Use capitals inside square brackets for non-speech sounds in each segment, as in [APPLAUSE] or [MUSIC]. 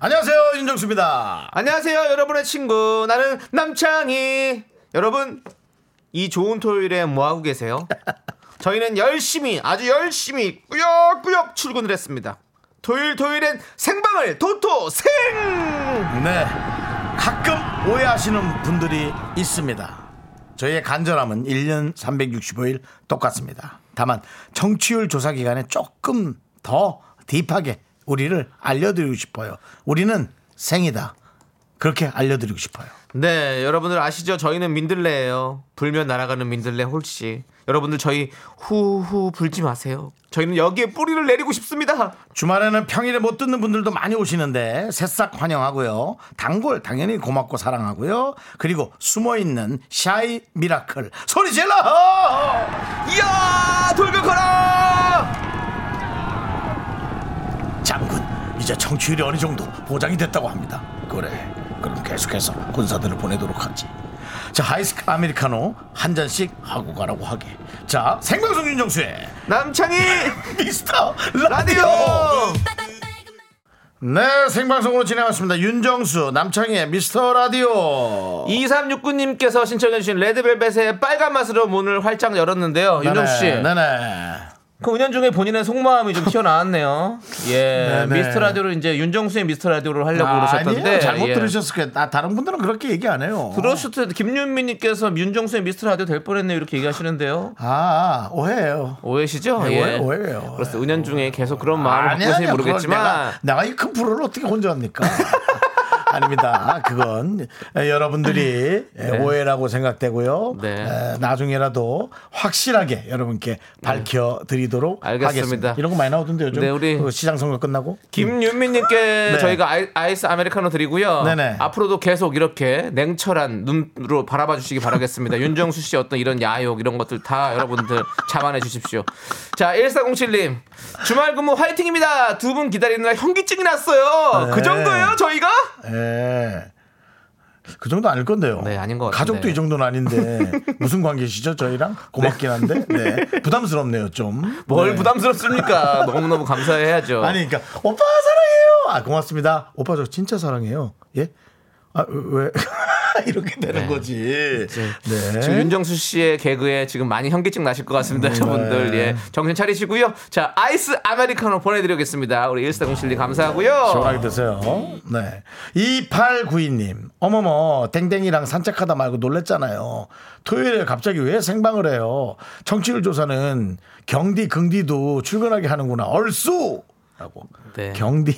안녕하세요 윤정수입니다. 안녕하세요, 여러분의 친구. 나는 남창희. 여러분, 이 좋은 토요일에 뭐하고 계세요? [LAUGHS] 저희는 열심히, 아주 열심히, 꾸역꾸역 출근을 했습니다. 토요일, 토요일엔 생방을 도토 생! 네 가끔 오해하시는 분들이 있습니다. 저희의 간절함은 1년 365일 똑같습니다. 다만 정치율 조사 기간에 조금 더 deep하게 우리를 알려드리고 싶어요. 우리는 생이다. 그렇게 알려드리고 싶어요. 네, 여러분들 아시죠? 저희는 민들레예요. 불면 날아가는 민들레 홀씨. 여러분들 저희 후후 불지 마세요. 저희는 여기에 뿌리를 내리고 싶습니다. 주말에는 평일에 못 듣는 분들도 많이 오시는데 새싹 환영하고요. 단골 당연히 고맙고 사랑하고요. 그리고 숨어 있는 shy 미라클 소리 질러! 이야, 돌격하라! 장군 이제 청취율이 어느 정도 보장이 됐다고 합니다. 그래 그럼 계속해서 군사들을 보내도록 하지. 자 하이스크 아메리카노 한 잔씩 하고 가라고 하게. 자 생방송 윤정수의 남창희 [LAUGHS] 미스터 라디오! 라디오. 네 생방송으로 진행했습니다. 윤정수 남창희의 미스터 라디오. 2369님께서 신청해주신 레드벨벳의 빨간 맛으로 문을 활짝 열었는데요. 윤정수 씨. 네네. 그 은연중에 본인의 속마음이 좀 [LAUGHS] 튀어나왔네요. 예. 네네. 미스터 라디오를 이제 윤정수의 미스터 라디오를 하려고 그러셨던데. 아니에요. 잘못 예. 들으셨을 거예요. 아, 다른 분들은 그렇게 얘기 안 해요. 그러셨을 때 김윤미님께서 윤정수의 미스터 라디오 될 뻔했네요. 이렇게 얘기하시는데요. 아 오해예요. 오해시죠? 네, 예. 오해, 오해예요. 그래서 은연중에 계속 그런 마음을 갖고 계신지. 모르겠지만. 내가, 내가 이 큰 프로를 어떻게 혼자 합니까? [LAUGHS] 아닙니다. 그건 여러분들이 오해라고 생각되고요. 네. 에, 나중에라도 확실하게 여러분께 밝혀드리도록 알겠습니다. 하겠습니다. 이런 거 많이 나오던데 요즘 네, 우리 그 시장 선거 끝나고 김윤미님께 네. 저희가 아이, 아이 스 아메리카노 드리고요. 네네. 앞으로도 계속 이렇게 냉철한 눈으로 바라봐 주시기 바라겠습니다. [LAUGHS] 윤정수 씨 어떤 이런 야욕 이런 것들 다 여러분들 자만해 주십시오. 자, 1407님. 주말 근무 화이팅입니다. 두 분 기다리느라 현기증이 났어요. 네. 그 정도예요, 저희가? 예. 그 정도 아닐 건데요. 네, 아닌 것 같은데. 가족도 이 정도는 아닌데 [LAUGHS] 무슨 관계시죠 저희랑 고맙긴 한데 네 부담스럽네요 좀. 뭘 네. 부담스럽습니까? 너무너무 감사해야죠. 아니 그러니까 오빠 사랑해요. 아 고맙습니다. 오빠 저 진짜 사랑해요. 예? 아 왜? [LAUGHS] 이렇게 되는 네. 거지. 네. 지금 윤정수 씨의 개그에 지금 많이 현기증 나실 것 같습니다, 여러분들. 예. 정신 차리시고요. 자, 아이스 아메리카노 보내드리겠습니다. 우리 1407님 감사하고요. 시원하게 드세요. 네. 2892님. 어머머, 땡땡이랑 산책하다 말고 놀랬잖아요. 토요일에 갑자기 왜 생방을 해요? 정치율 조사는 경디, 긍디도 출근하게 하는구나. 얼쑤! 라고. 네. 경디.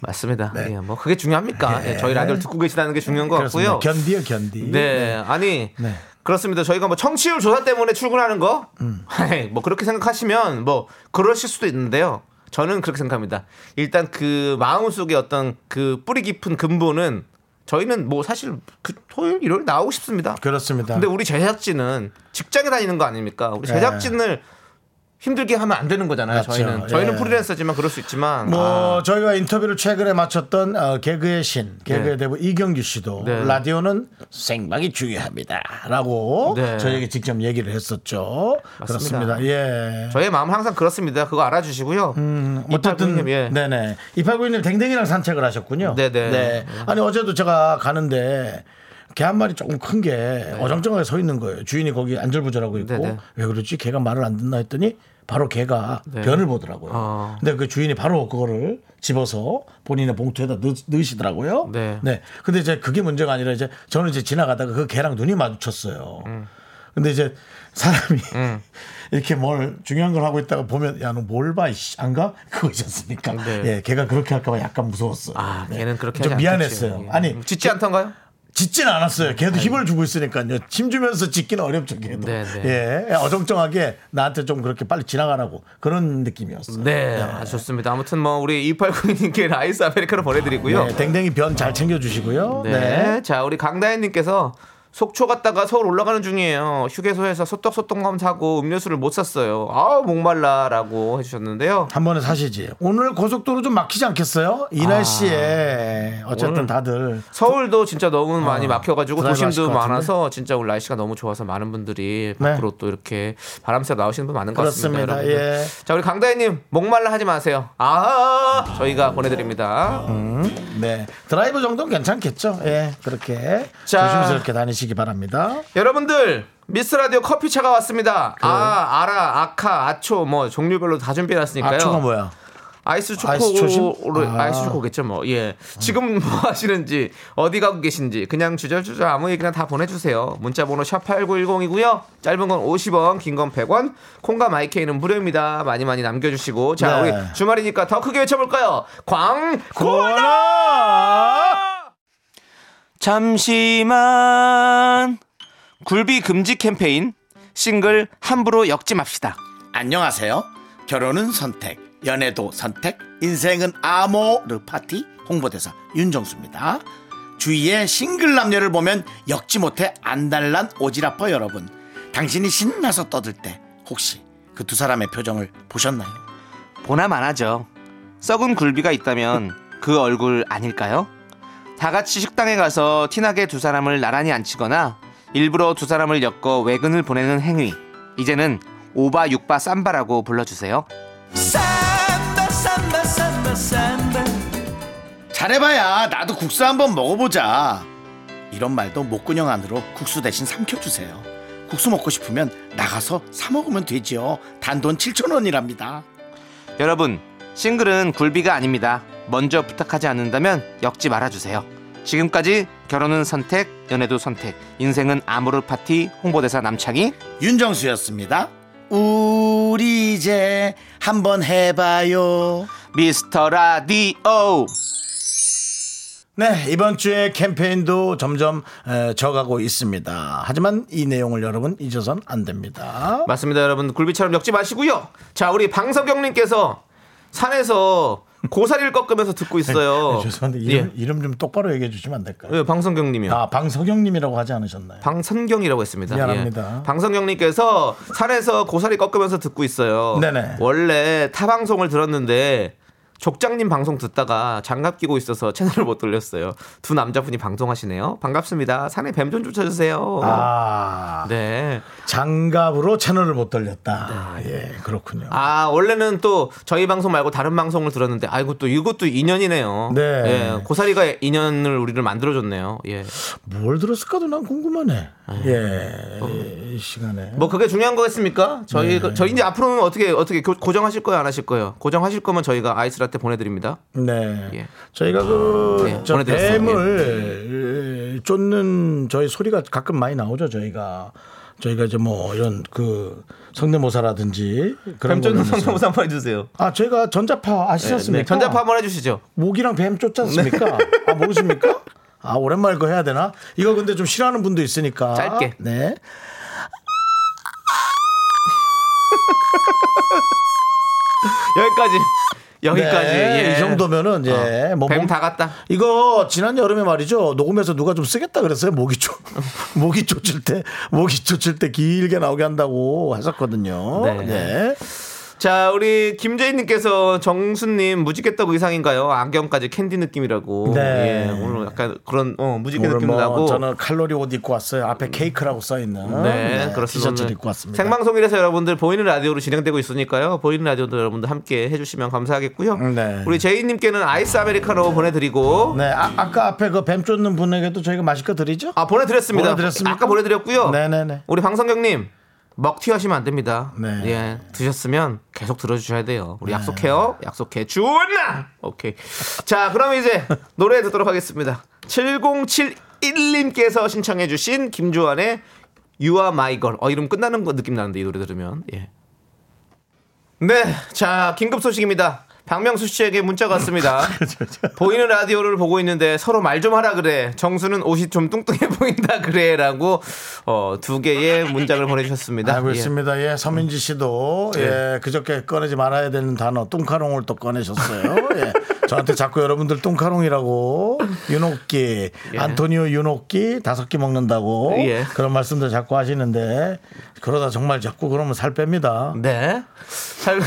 맞습니다. 네. 예, 뭐 그게 중요합니까? 예, 저희 라디오를 듣고 계시다는 게 중요한 것 그렇습니다. 같고요. 견디요, 견디. 네, 아니 네. 그렇습니다. 저희가 뭐 청취율 조사 때문에 출근하는 거, 음. [LAUGHS] 뭐 그렇게 생각하시면 뭐 그러실 수도 있는데요. 저는 그렇게 생각합니다. 일단 그 마음 속에 어떤 그 뿌리 깊은 근본은 저희는 뭐 사실 그 토요일 일요일 나오고 싶습니다. 그렇습니다. 근데 우리 제작진은 직장에 다니는 거 아닙니까? 우리 제작진을 힘들게 하면 안 되는 거잖아요. 그렇죠. 저희는 저희는 예. 프리랜서지만 그럴 수 있지만 뭐 아, 저희가 인터뷰를 최근에 마쳤던 어, 개그의 신, 개그의 네. 대부 이경규 씨도 네. 라디오는 생방이 중요합니다라고 네. 저에게 직접 얘기를 했었죠. 맞습니다. 그렇습니다. 예. 저의 마음 은 항상 그렇습니다. 그거 알아주시고요. 음, 어쨌든 예. 네네 이팔구이님 댕댕이랑 산책을 하셨군요. 네네. 네. 아니 어제도 제가 가는데 개한 마리 조금 큰 게 어정쩡하게 서 있는 거예요. 주인이 거기 안절부절하고 있고 네네. 왜 그러지? 개가 말을 안 듣나 했더니 바로 개가 네. 변을 보더라고요. 아. 근데 그 주인이 바로 그거를 집어서 본인의 봉투에다 넣, 넣으시더라고요. 네. 근데 이제 그게 문제가 아니라 이제 저는 이제 지나가다가 그 개랑 눈이 마주쳤어요. 음. 근데 이제 사람이 [LAUGHS] 이렇게 뭘 중요한 걸 하고 있다가 보면 야 너 뭘 봐, 이씨 안 가? 그거지 않습니까? 네. 예, 걔가 그렇게 할까 봐 약간 무서웠어요. 아, 네. 걔는 그렇게 좀 미안했어요. 예. 아니 짖지 않던가요? 짖진 않았어요. 걔도 힘을 주고 있으니까요. 힘 주면서 짖기는 어렵죠, 걔도. 네, 네. 예, 어정쩡하게 나한테 좀 그렇게 빨리 지나가라고 그런 느낌이었어요. 네, 아주 좋습니다. 아무튼 뭐 우리 2892님께 아이스 아메리카노 보내드리고요. 네, 댕댕이 변 잘 챙겨주시고요. 네. 네. 자, 우리 강다현님께서 속초 갔다가 서울 올라가는 중이에요. 휴게소에서 소떡소떡만 사고 음료수를 못 샀어요. 아우, 목말라라고 해주셨는데요. 한 번에 사시지. 오늘 고속도로 좀 막히지 않겠어요? 이 날씨에 어쨌든 다들 서울도 진짜 너무 많이 막혀가지고 도심도? 많아서 진짜 오늘 날씨가 너무 좋아서 많은 분들이 네. 밖으로 또 이렇게 바람 쐬러 나오시는 분 많은 것 같습니다. 그렇습니다. 여러분들. 예. 자, 우리 강다현님 목말라 하지 마세요. 아, 저희가 보내드립니다. 네 드라이브 정도는 괜찮겠죠. 예, 그렇게 자. 조심스럽게 다니시기 바랍니다. 여러분들 미스터 라디오 커피차가 왔습니다. 아, 아라, 아카, 아초 뭐 종류별로 다 준비해놨으니까요. 아초가 뭐야? 아이스? 초코로 아. 아이스 초코겠죠 뭐. 예. 지금 [LAUGHS] 뭐 하시는지 어디 가고 계신지 그냥 주절주절 아무 얘기나 다 보내주세요. 문자 번호 샵 #8910이고요. 짧은 건 50원, 긴 건 100원. 콩과 마이케이는 무료입니다. 많이 많이 남겨주시고 자 네. 우리 주말이니까 더 크게 외쳐볼까요? 광 코너! 잠시만 굴비 금지 캠페인 싱글 함부로 엮지 맙시다. 안녕하세요. 결혼은 선택, 연애도 선택, 인생은 아모르 파티 홍보대사 윤정수입니다. 주위에 싱글 남녀를 보면 엮지 못해 안달난 오지라퍼 여러분. 당신이 신나서 떠들 때 혹시 그 두 사람의 표정을 보셨나요? 보나만 하죠. 썩은 굴비가 있다면 그 얼굴 아닐까요? 다 같이 식당에 가서 티나게 두 사람을 나란히 앉히거나 일부러 두 사람을 엮어 외근을 보내는 행위. 이제는 오바 육바 삼바라고 불러주세요. 잘해봐야 나도 국수 한번 먹어보자. 이런 말도 목구녕 안으로 국수 대신 삼켜주세요. 국수 먹고 싶으면 나가서 사 먹으면 되지요. 단돈 7천 원이랍니다. 여러분, 싱글은 굴비가 아닙니다. 먼저 부탁하지 않는다면 엮지 말아주세요. 지금까지 결혼은 선택, 연애도 선택, 인생은 아모르 파티 홍보대사 남창희. 윤정수였습니다. 우리 이제 한번 해봐요. 미스터 라디오. 네, 이번 주에 캠페인도 점점 에, 져가고 있습니다. 하지만 이 내용을 여러분 잊어선 안 됩니다. 맞습니다, 여러분. 굴비처럼 엮지 마시고요. 자, 우리 방석경님께서 산에서 고사리를 꺾으면서 듣고 있어요. 네, 죄송한데 이름, 이름 좀 똑바로 얘기해 주시면 안 될까요? 예, 방성경님이요. 아, 방석영님이라고 하지 않으셨나요? 방선경이라고 했습니다. 미안합니다. 예. 방성경님께서 산에서 고사리 꺾으면서 듣고 있어요. 네네. 원래 타 방송을 들었는데 족장님 방송 듣다가 장갑 끼고 있어서 채널을 못 돌렸어요. 두 남자분이 방송하시네요. 반갑습니다. 산에 뱀 좀 쫓아주세요. 아, 네. 장갑으로 채널을 못 돌렸다. 예, 그렇군요. 아 원래는 또 저희 방송 말고 다른 방송을 들었는데 아이고 또 이것도 인연이네요. 네. 예, 고사리가 인연을 우리를 만들어줬네요. 예. 뭘 들었을까도 난 궁금하네. 예, 이 시간에. 뭐 그게 중요한 거겠습니까? 저희 네. 저희 이제 앞으로는 어떻게 어떻게 고- 고정하실 거예요, 안 하실 거예요? 고정하실 거면 저희가 아이스라 떼 보내드립니다. 네. 예. 저희가 그, 예, 저 보내드렸어요. 뱀을 쫓는 저희 소리가 가끔 많이 나오죠, 저희가. 저희가 이제 뭐 이런 그 성대모사라든지 그런 뱀 쫓는. 성대모사 한번 해주세요. 아, 저희가 전자파 아시지 않습니까? 네, 전자파 한번 해주시죠. 모기랑 뱀 쫓지 않습니까? 아, 모르십니까? 아, 오랜만에 그거 해야 되나? 이거 근데 좀 싫어하는 분도 있으니까. 짧게. 네. [LAUGHS] 여기까지. 여기까지. 네, 예. 이 정도면은 이제 뭐뱀 몸- 다 갔다. 이거 지난 여름에 말이죠 녹음해서 누가 좀 쓰겠다 그랬어요 모기 쫓 모기 쫓을 때 모기 쫓을 때 길게 나오게 한다고 했었거든요. 네. 네. 자, 우리 김재인님께서 정수님 무지개떡 의상인가요? 안경까지 캔디 느낌이라고. 네. 예, 오늘 약간 그런 어, 무지개 느낌 뭐 나고. 저는 칼로리 옷 입고 왔어요. 앞에 케이크라고 써 있는 네, 그렇습니다. 티셔츠를 오늘 입고 왔습니다. 생방송이라서 여러분들 보이는 라디오로 진행되고 있으니까요. 보이는 라디오도 여러분들 함께 해주시면 감사하겠고요. 네. 우리 제이님께는 아이스 아메리카노 보내드리고 네, 아, 아까 앞에 그 뱀 쫓는 분에게도 저희가 맛있게 드리죠? 아 보내드렸습니다. 보내드렸습니까? 아까 보내드렸고요. 네 네 네. 우리 방성경님 먹튀 하시면 안 됩니다. 네. 예, 드셨으면 계속 들어주셔야 돼요. 우리 약속해요. 약속해. 주나. 오케이. 자, 그럼 이제 노래 듣도록 하겠습니다. 7071님께서 신청해주신 김주환의 You Are My Girl. 어 이름 끝나는 거 느낌 나는데 이 노래 들으면. 예. 네, 자 긴급 소식입니다. 박명수 씨에게 문자가 왔습니다. [LAUGHS] 보이는 라디오를 보고 있는데 서로 말 좀 하라 그래. 정수는 옷이 좀 뚱뚱해 [LAUGHS] 보인다 그래라고 어, 두 개의 문장을 보내주셨습니다. 알고 예. 있습니다. 예, 서민지 씨도 예, 그저께 꺼내지 말아야 되는 단어 뚱카롱을 또 꺼내셨어요. 예. 저한테 자꾸 여러분들 뚱카롱이라고 윤옥기, 예. 안토니오 윤옥기 다섯 개 먹는다고 예. 그런 말씀도 자꾸 하시는데 그러다 정말 자꾸 그러면 살 뺍니다. 네. 살,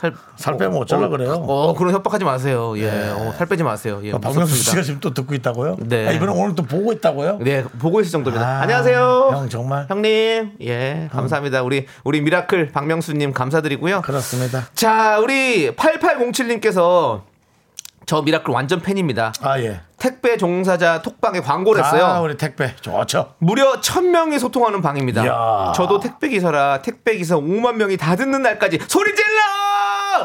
살, 살 빼면 어쩌려 그래요? 어, 그런 협박하지 마세요. 예. 어, 살 빼지 마세요. 예. 박명수 무섭습니다. 씨가 지금 또 듣고 있다고요? 네. 아, 이번에 오늘 또 보고 있다고요? 네, 보고 있을 정도입니다. 아, 안녕하세요. 형 정말 형님. 예, 감사합니다. 우리, 우리 미라클 박명수 님 감사드리고요. 그렇습니다. 자, 우리 8807 님께서 저 미라클 완전 팬입니다. 아 예. 택배 종사자 톡방에 광고를 했어요. 아, 우리 택배 좋죠. 무려 1000명이 소통하는 방입니다. 이야. 저도 택배 기사라 택배 기사 5만 명이 다 듣는 날까지 소리 질러!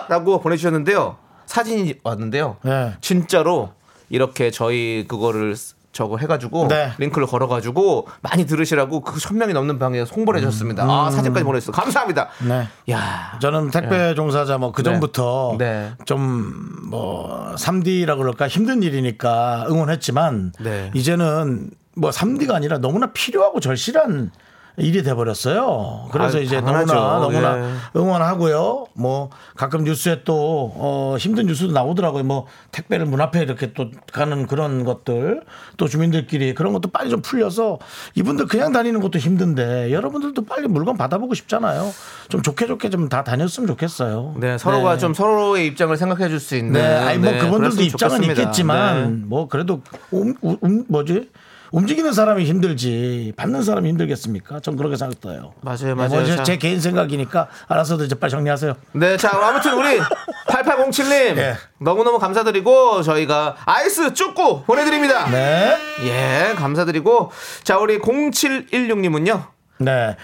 라고 보내주셨는데요. 사진이 왔는데요. 네. 진짜로 이렇게 저희 그거를 쓰- 저거 해가지고 네. 링크를 걸어가지고 많이 들으시라고 그 1000명이 넘는 방에 홍보를 해줬습니다. 아, 사진까지 보냈어요. 감사합니다. 음. 네. 야 저는 택배 종사자 뭐그 네. 전부터 네. 좀뭐 3D라 그럴까 힘든 일이니까 응원했지만 네. 이제는 뭐 3D가 아니라 너무나 필요하고 절실한 일이 돼 버렸어요. 그래서 아유, 이제 당연하죠. 너무나 너무나 예. 응원하고요. 뭐 가끔 뉴스에 또 어, 힘든 뉴스도 나오더라고요. 뭐 택배를 문 앞에 이렇게 또 가는 그런 것들 또 주민들끼리 그런 것도 빨리 좀 풀려서 이분들 그냥 다니는 것도 힘든데 여러분들도 빨리 물건 받아보고 싶잖아요. 좀 좋게 좋게 좀 다 다녔으면 좋겠어요. 네, 서로가 네. 좀 서로의 입장을 생각해 줄 수 있는. 네, 아니 뭐 네, 그분들도 입장은 좋겠습니다. 있겠지만 네. 뭐 그래도 음, 음, 뭐지 움직이는 사람이 힘들지 받는 사람이 힘들겠습니까? 전 그렇게 생각해요. 맞아요, 뭐 맞아요. 제, 자. 제 개인 생각이니까 알아서도 이제 빨리 정리하세요. 네, 자, 아무튼 우리 [LAUGHS] 8807님 예. 너무너무 감사드리고 저희가 아이스 쭈꾸 보내드립니다. 네, 예, 감사드리고 자, 우리 0716님은요. 네.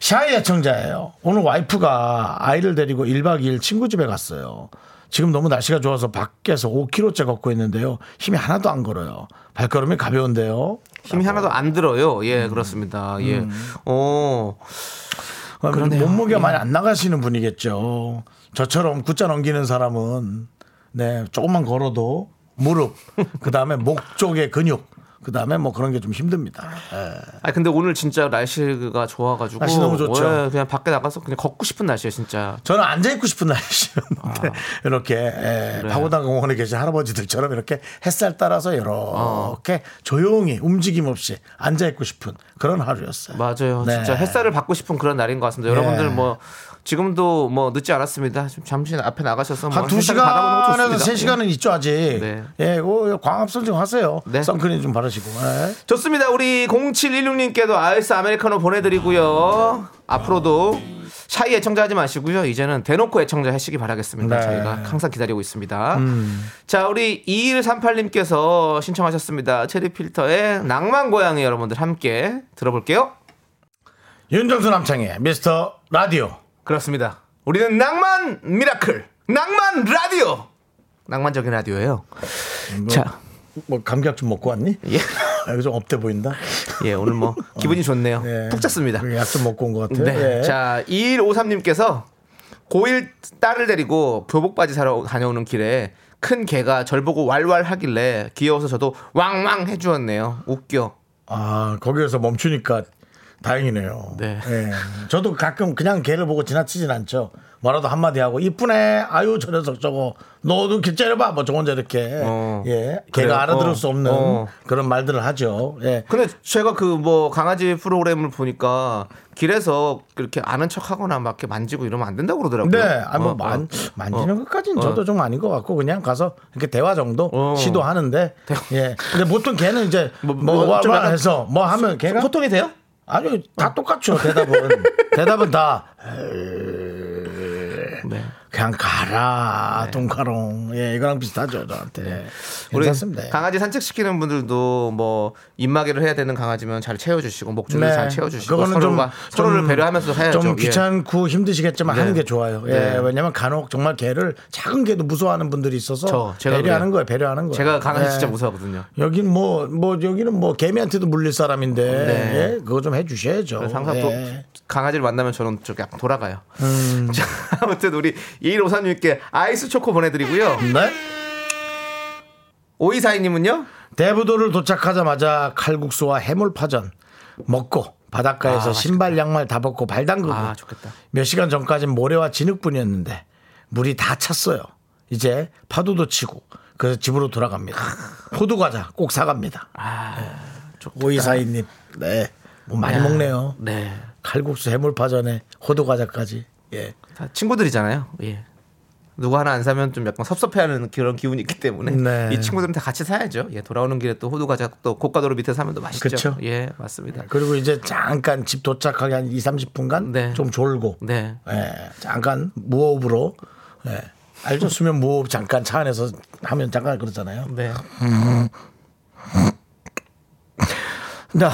샤이 애청자예요. 오늘 와이프가 아이를 데리고 1박 2일 친구 집에 갔어요. 지금 너무 날씨가 좋아서 밖에서 5km째 걷고 있는데요. 힘이 하나도 안 걸어요. 발걸음이 가벼운데요. 힘이 하나도 안 들어요. 예, 그렇습니다. 예. 어, 아, 그러네요. 몸무게가 예. 많이 안 나가시는 분이겠죠. 저처럼 굳자 넘기는 사람은 네 조금만 걸어도 무릎 그 다음에 목 쪽의 근육 그 다음에 뭐 그런 게 좀 힘듭니다. 예. 아 근데 오늘 진짜 날씨가 좋아가지고 날씨 너무 좋죠. 예, 그냥 밖에 나가서 그냥 걷고 싶은 날씨예요, 진짜. 저는 앉아 있고 싶은 날씨였는데 [LAUGHS] 이렇게 예, 파고다 공원에 계신 할아버지들처럼 이렇게 햇살 따라서 이렇게 조용히 움직임 없이 앉아 있고 싶은 그런 하루였어요. 맞아요. 네. 진짜 햇살을 받고 싶은 그런 날인 것 같습니다. 네. 여러분들 뭐 지금도 뭐 늦지 않았습니다. 좀 잠시 앞에 나가셔서 뭐한두 햇살을 받아보는 것도 시간에서. 세 시간은 있죠 아직. 네. 예, 그 광합성 좀 하세요. 네. 선크림 좀 바르시고. 예. 좋습니다. 우리 0716님께도 아이스 아메리카노 보내드리고요. 앞으로도 샤이 애청자 하지 마시고요. 이제는 대놓고 애청자 하시기 바라겠습니다. 네. 저희가 항상 기다리고 있습니다. 자, 우리 2138님께서 신청하셨습니다. 체리 필터의 낭만 고양이 여러분들 함께 들어볼게요. 윤정수 남창희의 미스터 라디오. 그렇습니다. 우리는 낭만 미라클, 낭만 라디오. 낭만적인 라디오예요. 자, 뭐 감기약 좀 먹고 왔니? 예. 아, 이거 좀 up돼 보인다. 예, 오늘 뭐 기분이 좋네요. 예. 푹 잤습니다. 약 좀 먹고 온 것 같아요. 네. 예. 자, 2153님께서 고1 딸을 데리고 교복 바지 사러 다녀오는 길에 큰 개가 절 보고 왈왈 하길래 귀여워서 저도 왕왕 해주었네요. 웃겨. 아 거기에서 멈추니까 다행이네요. 네. 예. 저도 가끔 그냥 개를 보고 지나치진 않죠. 뭐라도 한마디 하고 이쁘네. 아유 저 녀석 저거 너도 길 째려봐. 뭐 저 혼자 이렇게 어. 예 그래요? 개가 알아들을 어. 수 없는 어. 그런 말들을 하죠. 예. 근데 제가 그 뭐 강아지 프로그램을 보니까 길에서 이렇게 아는 척 하거나 막 이렇게 만지고 이러면 안 된다고 그러더라고요. 네, 아니 뭐 어, 만, 어. 만지는 어. 것까지는 어. 저도 좀 아닌 것 같고 그냥 가서 이렇게 대화 정도 어. 시도하는데 예. 근데 보통 걔는 이제 뭐, 뭐, 뭐, 좀 약간 해서 뭐 하면 걔가 소통이 돼요? 아니 다 똑같죠 대답은 대답은 다 네. 그냥 가라 똥가롱 예 이거랑 비슷하죠 저한테 우리 괜찮습니다 강아지 산책시키는 분들도 뭐 입마개를 해야 되는 강아지면 잘 채워주시고 목줄을 네. 잘 채워주시고 그거는 좀- 서로를 좀- 배려하면서 해야죠. 좀 예. 귀찮고 힘드시겠지만 네. 하는 게 좋아요. 예, 네. 왜냐면 간혹 정말 개를 작은 개도 무서워하는 분들이 있어서 저, 배려하는. 거예요. 배려하는 거예요. 제가 강아지 예. 진짜 무서워하거든요. 여긴 뭐, 뭐, 여기는 뭐, 개미한테도 물릴 사람인데, 네. 예? 그거 좀 해주셔야죠. 항상 예. 또 강아지를 만나면 저는 좀 약간 돌아가요. 음. [LAUGHS] 자, 아무튼 우리 2154님께 아이스 초코 보내드리고요. 네. 오이사이님은요? 대부도를 도착하자마자 칼국수와 해물파전 먹고 바닷가에서 아, 신발 양말 다 벗고 발 담그고 아, 좋겠다. 몇 시간 전까진 모래와 진흙뿐이었는데 물이 다 찼어요. 이제 파도도 치고 그래서 집으로 돌아갑니다. 호두 과자 꼭 사갑니다. 좋겠다. 오이사이님, 네, 뭐 많이 야, 먹네요. 네. 칼국수 해물파전에 호두 과자까지. 예, 다 친구들이잖아요. 예. 누구 하나 안 사면 좀 약간 섭섭해하는 그런 기운이 있기 때문에 네. 이 친구들은 다 같이 사야죠. 예, 돌아오는 길에 또 호두 과자 또 고가도로 밑에 사면 또 맛있죠. 그쵸. 예, 맞습니다. 그리고 이제 잠깐 집 도착하기 한 2, 30분간 네. 좀 졸고 네. 예, 잠깐 무호흡으로 예. 알죠? 수면 무호흡 잠깐 차 안에서 하면 잠깐 그렇잖아요. 네. 나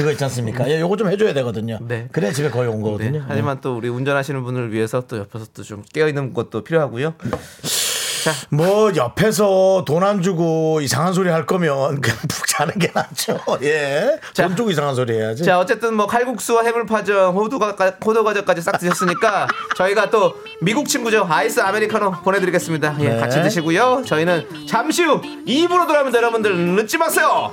이거 있지 않습니까? 예, 요거 좀 해줘야 되거든요. 네. 그래야 집에 거의 온 네. 거거든요. 하지만 또 우리 운전하시는 분을 위해서 또 옆에서 또 좀 깨어 있는 것도 필요하고요. 자, 뭐 옆에서 돈 안 주고 이상한 소리 할 거면 그냥 푹 자는 게 낫죠. 예. 자. 돈 주고 이상한 소리 해야지. 자 어쨌든 뭐 칼국수와 해물파전, 호두가 호두 과자까지 싹 드셨으니까 저희가 또 미국 친구죠 아이스 아메리카노 보내드리겠습니다. 예, 네. 같이 드시고요. 저희는 잠시 후 2부로 돌아오면 여러분들 늦지 마세요.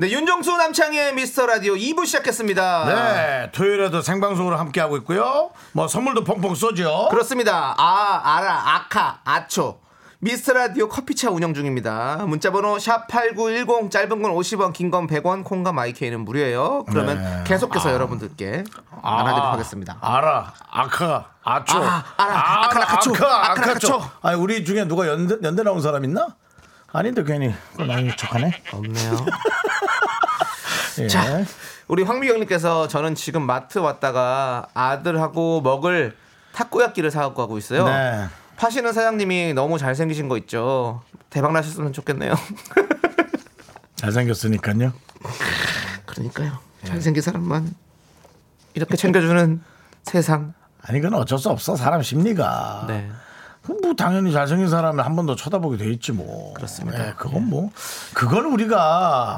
네 윤정수 남창희의 미스터 라디오 2부 시작했습니다. 네, 토요일에도 생방송으로 함께 하고 있고요. 뭐 선물도 펑펑 쏘죠. 그렇습니다. 아, 알아, 아카, 아초. 미스터 라디오 커피차 운영 중입니다. 문자번호 샵8910 짧은 건 50원, 긴 건 100원, 콩과 마이케이는 무료예요. 그러면 네. 계속해서 여러분들께 나눠드리도록 하겠습니다. 알아, 아카, 아초. 아, 알아, 아카나 카초, 아카, 아카나 아카초. 카초. 아니 우리 중에 누가 연대, 연대 나온 사람 있나? 아닌데 괜히 많이 척하네. 없네요. 예. 자, 우리 황미경님께서 저는 지금 마트 왔다가 아들하고 먹을 타코야끼를 사갖고 가고 있어요. 네. 파시는 사장님이 너무 잘생기신 거 있죠. 대박 나셨으면 좋겠네요. [LAUGHS] 잘생겼으니까요. 그러니까요. 잘생긴 사람만 이렇게 챙겨주는 세상. 아니 그건 어쩔 수 없어 사람 심리가. 네. 뭐 당연히 잘생긴 사람을 한 번 더 쳐다보게 돼 있지 뭐. 그렇습니다. 예, 그건 뭐 그걸 우리가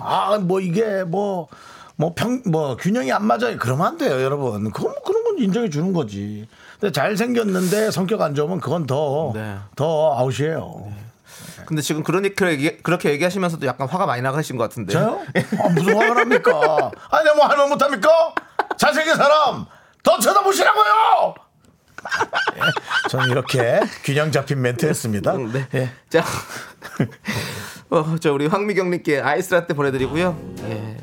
아 뭐 이게 뭐 뭐평뭐 균형이 안 맞아요. 그러면 안 돼요, 여러분. 그건 뭐 그런 건 인정해 주는 거지. 근데 잘 생겼는데 성격 안 좋으면 그건 더더 네. 아웃이에요. 근데 지금 그러니 그렇게 얘기하시면서도 약간 화가 많이 나가신 것 같은데. 저요? 아, 무슨 화가 납니까? 아니 내가 뭐 하면 못합니까? 잘생긴 사람 더 쳐다보시라고요. 예, 저는 이렇게 균형 잡힌 멘트였습니다. 음, 네. 예. 자, 어, 저 우리 황미경님께 아이스라떼 보내드리고요. 예.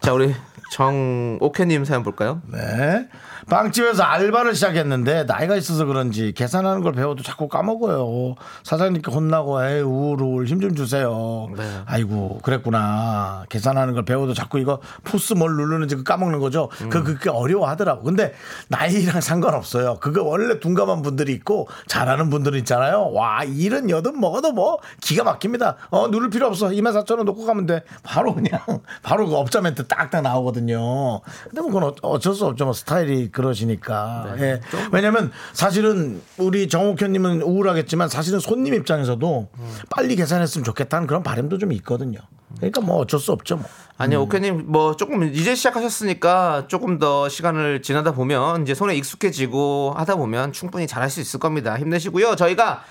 자, 우리 정옥혜님 사연 볼까요? 네. 빵집에서 알바를 시작했는데 나이가 있어서 그런지 계산하는 걸 배워도 자꾸 까먹어요. 사장님께 혼나고 에이 우울 힘좀 주세요. 네. 아이고 그랬구나. 계산하는 걸 배워도 자꾸 이거 포스 뭘 누르는지 그 까먹는 거죠. 그 그게 어려워하더라고. 근데 나이랑 상관없어요. 그거 원래 둔감한 분들이 있고 잘하는 분들은 있잖아요. 와 일은 여든 먹어도 뭐 기가 막힙니다. 어 누를 필요 없어. 2만 4천 원 놓고 가면 돼. 바로 그냥 바로 그 업자 멘트 딱딱 나오거든요. 근데 뭐 그건 어- 어쩔 수 없죠. 뭐 스타일이 그러시니까. 예. 왜냐면 사실은 우리 정옥현님은 우울하겠지만 사실은 손님 입장에서도 빨리 계산했으면 좋겠다는 그런 바람도 좀 있거든요. 그러니까 뭐 어쩔 수 없죠. 뭐. 아니요, 옥혜님 뭐 조금 이제 시작하셨으니까 조금 더 시간을 지나다 보면 이제 손에 익숙해지고 하다 보면 충분히 잘할 수 있을 겁니다. 힘내시고요. 저희가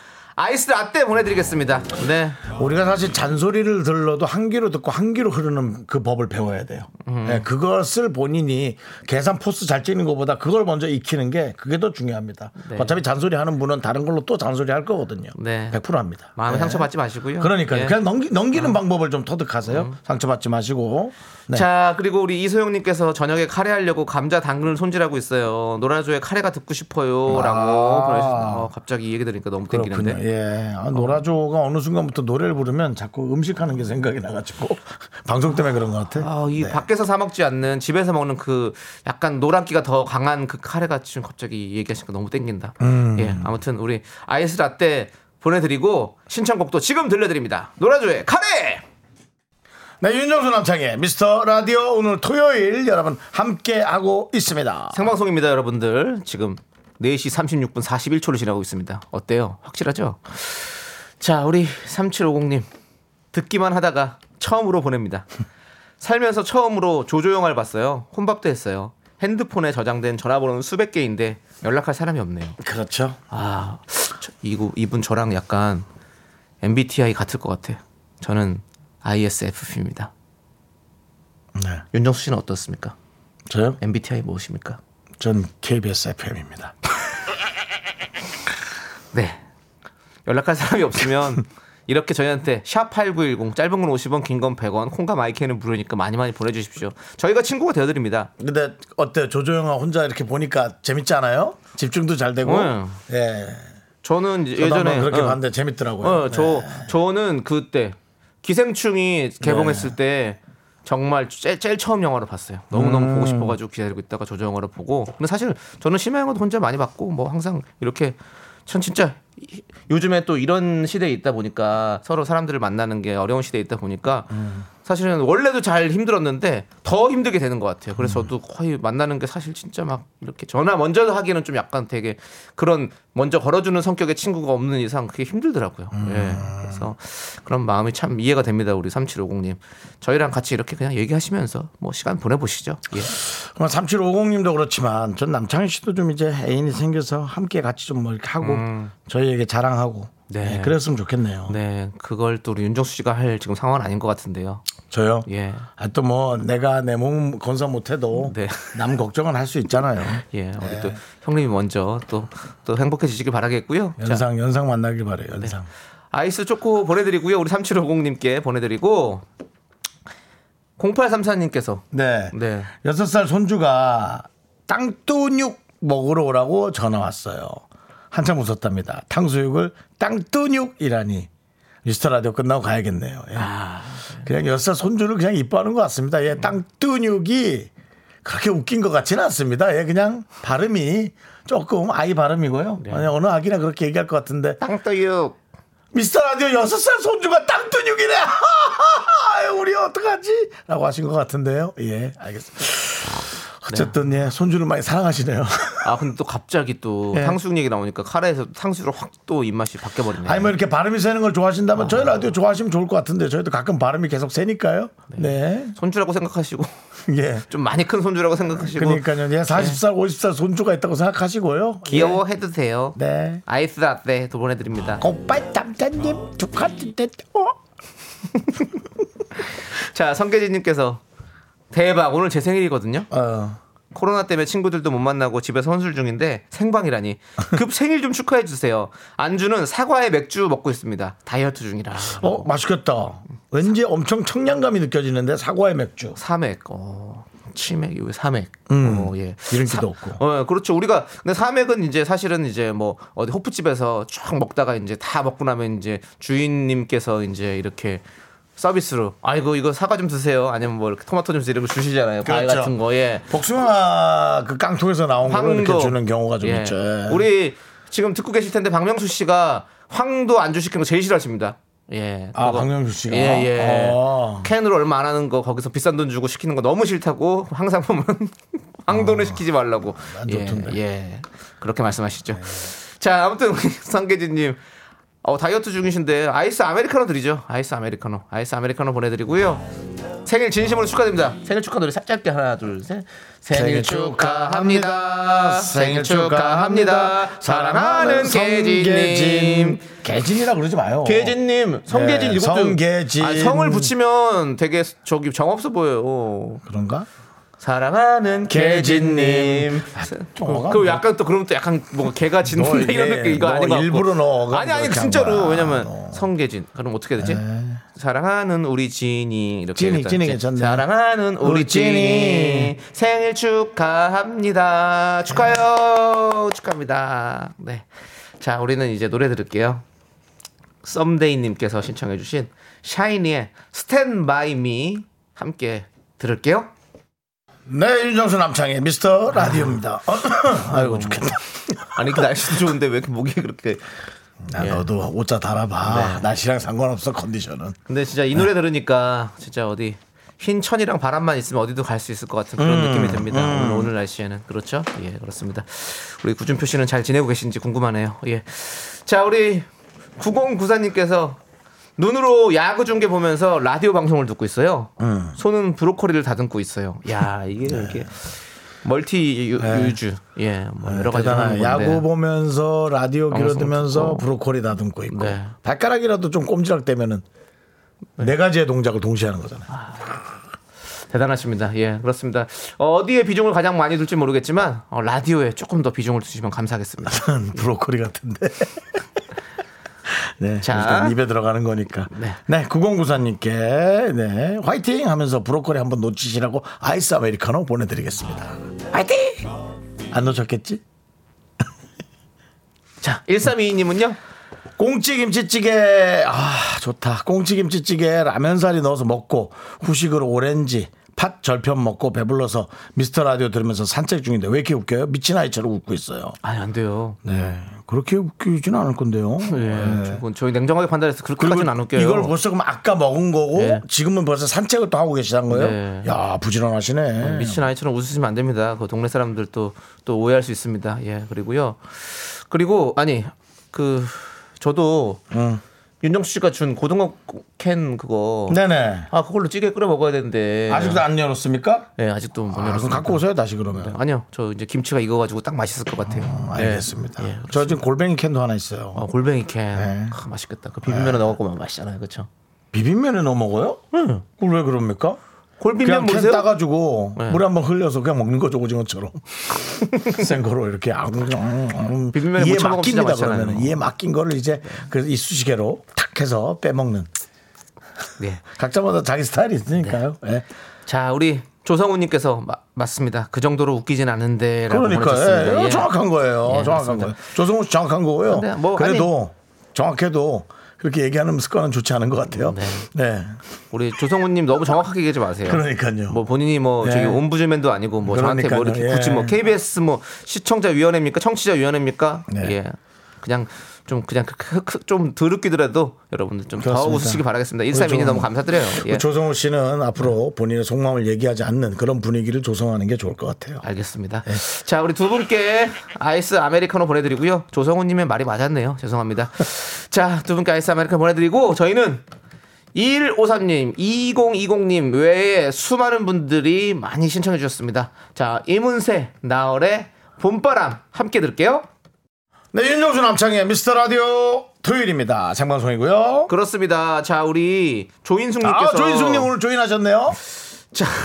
아이스 라떼 보내드리겠습니다. 네. 우리가 사실 잔소리를 들러도 한 귀로 듣고 한 귀로 흐르는 그 법을 배워야 돼요. 예, 그것을 본인이 계산 포스 잘 찍는 것보다 그걸 먼저 익히는 게 그게 더 중요합니다. 네. 어차피 잔소리 하는 분은 다른 걸로 또 잔소리 할 거거든요. 네. 100% 합니다. 마음에 예. 상처받지 마시고요. 그러니까요. 예. 그냥 넘기, 넘기는 방법을 좀 터득하세요. 상처받지 마시고. 네. 자 그리고 우리 이소영님께서 저녁에 카레 하려고 감자 당근을 손질하고 있어요. 노라조의 카레가 듣고 싶어요 라고 아. 보내주셨어요. 어, 갑자기 이 얘기 들으니까 너무 땡기는데. 예. 아, 노라조가 어 느 순간부터 노래를 부르면 자꾸 음식하는 게 생각이 나가지고 [LAUGHS] 방송 때문에 그런 것 같아. 아, 이 밖에서 사 먹지 않는 집에서 먹는 그 약간 노란기가 더 강한 그 카레가 지금 갑자기 얘기하시니까 너무 땡긴다. 예, 아무튼 우리 아이스 라떼 보내드리고 신청곡도 지금 들려드립니다. 노라조의 카레. 네, 윤정수 남창의 미스터 라디오 오늘 토요일 여러분 함께 하고 있습니다. 생방송입니다, 여러분들. 지금 4시 36분 41초를 지나고 있습니다. 어때요? 확실하죠? 자, 우리 3750님. 듣기만 하다가 처음으로 보냅니다. 살면서 처음으로 조조영화를 봤어요. 혼밥도 했어요. 핸드폰에 저장된 전화번호는 수백 개인데 연락할 사람이 없네요. 그렇죠. 아, 저, 이구, 이분 저랑 약간 MBTI 같을 것 같아. 저는 ISFP입니다. 네. 윤정수 씨는 어떻습니까? 저요? MBTI 무엇입니까? 전 KBS FM입니다. [LAUGHS] 네. 연락할 사람이 없으면 이렇게 저희한테 샵8910 짧은 건 50원 긴 건 100원 콩과 마이크는 무료니까 많이 많이 보내주십시오. 저희가 친구가 되어드립니다. 근데 어때요? 조조영화 혼자 이렇게 보니까 재밌지 않아요? 집중도 잘 되고. 네. 예. 저는 예전에 그렇게 어, 봤는데 재밌더라고요. 어, 저 네. 저는 그때 기생충이 개봉했을 때 정말 제일, 제일 처음 영화로 봤어요. 너무 너무 음. 보고 싶어가지고 기다리고 있다가 조조 영화를 보고. 근데 사실 저는 심야 영화도 혼자 많이 봤고 뭐 항상 이렇게 전 진짜 이- 요즘에 또 이런 시대에 있다 보니까 서로 사람들을 만나는 게 어려운 시대에 있다 보니까 음. 사실은 원래도 잘 힘들었는데 더 힘들게 되는 것 같아요. 그래서 음. 저도 거의 만나는 게 사실 진짜 막 이렇게 전화 먼저 하기는 좀 약간 되게 그런 먼저 걸어주는 성격의 친구가 없는 이상 그게 힘들더라고요. 음. 예. 그래서 그런 마음이 참 이해가 됩니다. 우리 3750님. 저희랑 같이 이렇게 그냥 얘기하시면서 뭐 시간 보내보시죠. 예. 3750님도 그렇지만 전 남창희 씨도 좀 이제 애인이 생겨서 함께 같이 좀 뭐 이렇게 하고 저희에게 자랑하고 네. 네, 그랬으면 좋겠네요. 네. 그걸 또 우리 윤정수 씨가 할 지금 상황은 아닌 것 같은데요. 저요? 예. 아, 또 뭐 내가 내 몸 건사 못해도 네. 남 걱정은 할 수 있잖아요. [LAUGHS] 예. 우리 또 형님이 먼저 또, 또 행복해지시길 바라겠고요. 자, 연상 연상 만나길 바래요. 연상. 아이스 초코 보내드리고요. 우리 3750님께 보내드리고 0834님께서 네. 네. 여섯 살 손주가 땅뚜육 먹으러 오라고 전화 왔어요. 한참 웃었답니다. 탕수육을 땅뚜육이라니. 미스터 라디오 끝나고 가야겠네요. 예. 그냥 여섯 살 손주를 그냥 이뻐하는 것 같습니다. 예, 땅뚜육이 그렇게 웃긴 것 같지는 않습니다. 예, 그냥 발음이 조금 아이 발음이고요. 그냥 어느 아기나 그렇게 얘기할 것 같은데 땅떠육 미스터 라디오 여섯 살 손주가 땅뚜육이래. [LAUGHS] 우리 어떡하지? 라고 하신 것 같은데요. 예, 알겠습니다. 어쨌든 예, 손주를 많이 사랑하시네요. [LAUGHS] 아 근데 또 갑자기 또 예. 탕수육 얘기 나오니까 카레에서 탕수육으로 확 또 입맛이 바뀌어 버리네. 아니 뭐 이렇게 발음이 새는 걸 좋아하신다면 저희 라디오 좋아하시면 좋을 것 같은데 저희도 가끔 발음이 계속 새니까요. 네. 손주라고 생각하시고 [LAUGHS] 예. [LAUGHS] 좀 많이 큰 손주라고 생각하시고 그러니까요. 예, 40살, 50살 손주가 있다고 생각하시고요. 귀여워해도 돼요. 예. 네. 아이스 라떼 도 보내 드립니다. 오빠 남자님 축하드립니다. 어? 자 성계진님께서 대박 오늘 제 생일이거든요. 어. 코로나 때문에 친구들도 못 만나고 집에서 혼술 중인데 생방이라니 급 생일 좀 축하해 주세요. 안주는 사과에 맥주 먹고 있습니다. 다이어트 중이라. 어, 맛있겠다. 왠지 엄청 청량감이 느껴지는데 사과의 맥주. 사맥, 어, 치맥, 왜 사맥? 음, 어, 예. 기름기도 없고. 어, 그렇죠. 우리가 근데 사맥은 이제 사실은 이제 뭐 어디 호프집에서 쭉 먹다가 이제 다 먹고 나면 이제 주인님께서 이제 이렇게 서비스로 아이고 이거 사과 좀 드세요. 아니면 뭐 이렇게 토마토 좀 이런 거 주시잖아요. 과일 그렇죠. 같은 거. 예. 복숭아 그 깡통에서 나온 거 이렇게. 주는 경우가 좀 예. 있죠. 예. 우리 지금 듣고 계실 텐데 박명수 씨가 황도 안주 시키는 거 제일 싫어하십니다. 예. 아, 그거. 박명수 씨가? 예, 예. 어. 캔으로 얼마 안 하는 거 거기서 비싼 돈 주고 시키는 거 너무 싫다고 항상 보면 [LAUGHS] 황도는 시키지 말라고. 안 예. 예. 그렇게 말씀하시죠. 자, 아무튼 우리 [LAUGHS] 성계진 님 어, 다이어트 중이신데 아이스 아메리카노 드리죠. 아이스 아메리카노. 아이스 아메리카노 보내드리고요. 생일 진심으로 축하드립니다. 생일 축하 노래 짧게 하나 둘 셋. 생일 축하합니다. 생일 축하합니다. 사랑하는 계진님. 개진이라 그러지 마요. 계진님 성계진 네, 이것도 성계진. 아, 성을 붙이면 되게 저기 정 없어 보여요. 그런가? 사랑하는 어가 그 약간 또 그러면 또 약간 뭔가 개가 짖는다 너 이런 느낌 이거 너 아닌 것 같고. 일부러 넣어가지고 아니 아니 진짜로 왜냐면 너. 성계진 그럼 어떻게 되지? 사랑하는 우리 진이 이렇게 진이. 진이 괜찮네. 사랑하는 우리 진이 진이. 생일 축하합니다. 축하요. 축하합니다. 네. 자, 우리는 이제 노래 들을게요. 썸데이님께서 신청해주신 샤이니의 Stand By Me 함께 들을게요. 네, 윤정수 남창희의 미스터 라디오입니다. [COUGHS] 아이고, 좋겠다. [LAUGHS] 아니 그 날씨도 좋은데 왜 이렇게 목이 그렇게 야, 예. 너도 옷자 달아봐. 네. 날씨랑 상관없어, 컨디션은. 근데 진짜 이 노래 들으니까 진짜 어디 흰 천이랑 바람만 있으면 어디도 갈 수 있을 것 같은 그런 느낌이 듭니다. 오늘, 오늘 날씨에는 그렇죠? 예, 그렇습니다. 우리 구준표 씨는 잘 지내고 계신지 궁금하네요. 예. 자, 우리 9094님께서 눈으로 야구 중계 보면서 라디오 방송을 듣고 있어요. 손은 브로콜리를 다듬고 있어요. 야, 이게 이렇게 멀티 유, 유주. 예, 뭐 여러 가지 네. 대단해. 건데. 야구 보면서 라디오 길어들면서. 브로콜리 다듬고 있고. 네. 발가락이라도 좀 꼼지락 대면은 네 가지의 동작을 동시에 하는 거잖아요. 대단하십니다. 예, 그렇습니다. 어, 어디에 비중을 가장 많이 둘지 모르겠지만 어, 라디오에 조금 더 비중을 두시면 감사하겠습니다. 브로콜리 같은데. [LAUGHS] 네. 자. 입에 들어가는 거니까. 네. 네. 9094님께, 네. 화이팅 하면서 브로콜리 한번 놓치시라고 아이스 아메리카노 보내드리겠습니다. 화이팅! 안 놓쳤겠지? [LAUGHS] 자, 1322님은요? 꽁치 김치찌개 아 좋다 꽁치 김치찌개 라면사리 넣어서 먹고 후식으로 오렌지 팥 절편 먹고 배불러서 미스터 라디오 들으면서 산책 중인데 왜 이렇게 웃겨요 미친 아이처럼 웃고 있어요 아니, 안 돼요. 네 그렇게 웃기진 않을 건데요 예, 네. 저- 저희 냉정하게 판단해서 그렇게까지는 안 웃겨요. 이걸 벌써 그럼 아까 먹은 거고 예. 지금은 벌써 산책을 또 하고 계시단 거예요 네. 야 부지런하시네 미친 아이처럼 웃으시면 안 됩니다. 그 동네 사람들 또, 또 오해할 수 있습니다. 예, 그리고요. 그리고, 아니, 그, 저도 응. 윤정수 씨가 준 고등어 캔 그거. 네네 아, 그걸로 찌개 끓여 먹어야 되는데. 아직도 안 열었습니까 예, 아직도 못 아, 열었습니다. 갖고 오세요 다시 그러면 아니요, 저 이제 김치가 익어 가지고 딱 맛있을 것 같아요. 아, 예. 알겠습니다 예, 저 지금 골뱅이 캔도 하나 있어요 어, 골뱅이 캔. 네. 아, 맛있겠다. 그 비빔면에 넣어 먹으면 맛있잖아요. 그렇죠? 비빔면에 넣어 먹어요? 응. 그걸 왜 그럽니까? 캔 모르세요? 따가지고 네. 물에 한번 흘려서 그냥 먹는 거죠 오징어처럼 생거로 [LAUGHS] 이렇게 아, 음, 비빔면에 이에 맡깁니다. 그러면 이에 맡긴 거를 이제 그 이쑤시개로 탁 해서 빼먹는 네. [LAUGHS] 각자마다 자기 스타일이 있으니까요. 예. 자, 우리 조성우님께서 마- 맞습니다. 그 정도로 웃기진 않은데라고 그러니까. 예, 예. 정확한 거예요. 예, 정확한 맞습니다. 거예요. 조성우 씨 정확한 거고요. 뭐 그래도 정확해도 그렇게 얘기하는 습관은 좋지 않은 것 같아요. 네. 네. 우리 조성우님 너무 정확하게 얘기하지 마세요. 그러니까요. 뭐 본인이 뭐 네. 저기 ombudsman도 아니고 뭐 저한테 뭐 이렇게 그러니까요. 굳이 예. 뭐 KBS 뭐 시청자 위원회입니까 청취자 위원회입니까? 네. 예. 그냥 좀 그냥 그- 그- 좀 더럽기더라도 여러분들 좀 더. 웃으시기 바라겠습니다. 우리 132님 좀- 너무 감사드려요. 예. 조성우 씨는 앞으로 본인의 속마음을 얘기하지 않는 그런 분위기를 조성하는 게 좋을 것 같아요. 알겠습니다. 네. 자, 우리 두 분께 아이스 아메리카노 보내드리고요. 조성우님의 말이 맞았네요. 죄송합니다. 자, 두 분께 아이스 아메리카노 보내드리고 저희는 2153님, 2020님 외에 수많은 분들이 많이 신청해 주셨습니다. 자, 이문세, 나얼의 봄바람 함께 들을게요. 네, 윤정수 남창의 미스터 라디오 토요일입니다. 생방송이고요. 그렇습니다. 자, 우리 조인숙님께서 아, 조인숙님 오늘 조인하셨네요. 자. [LAUGHS]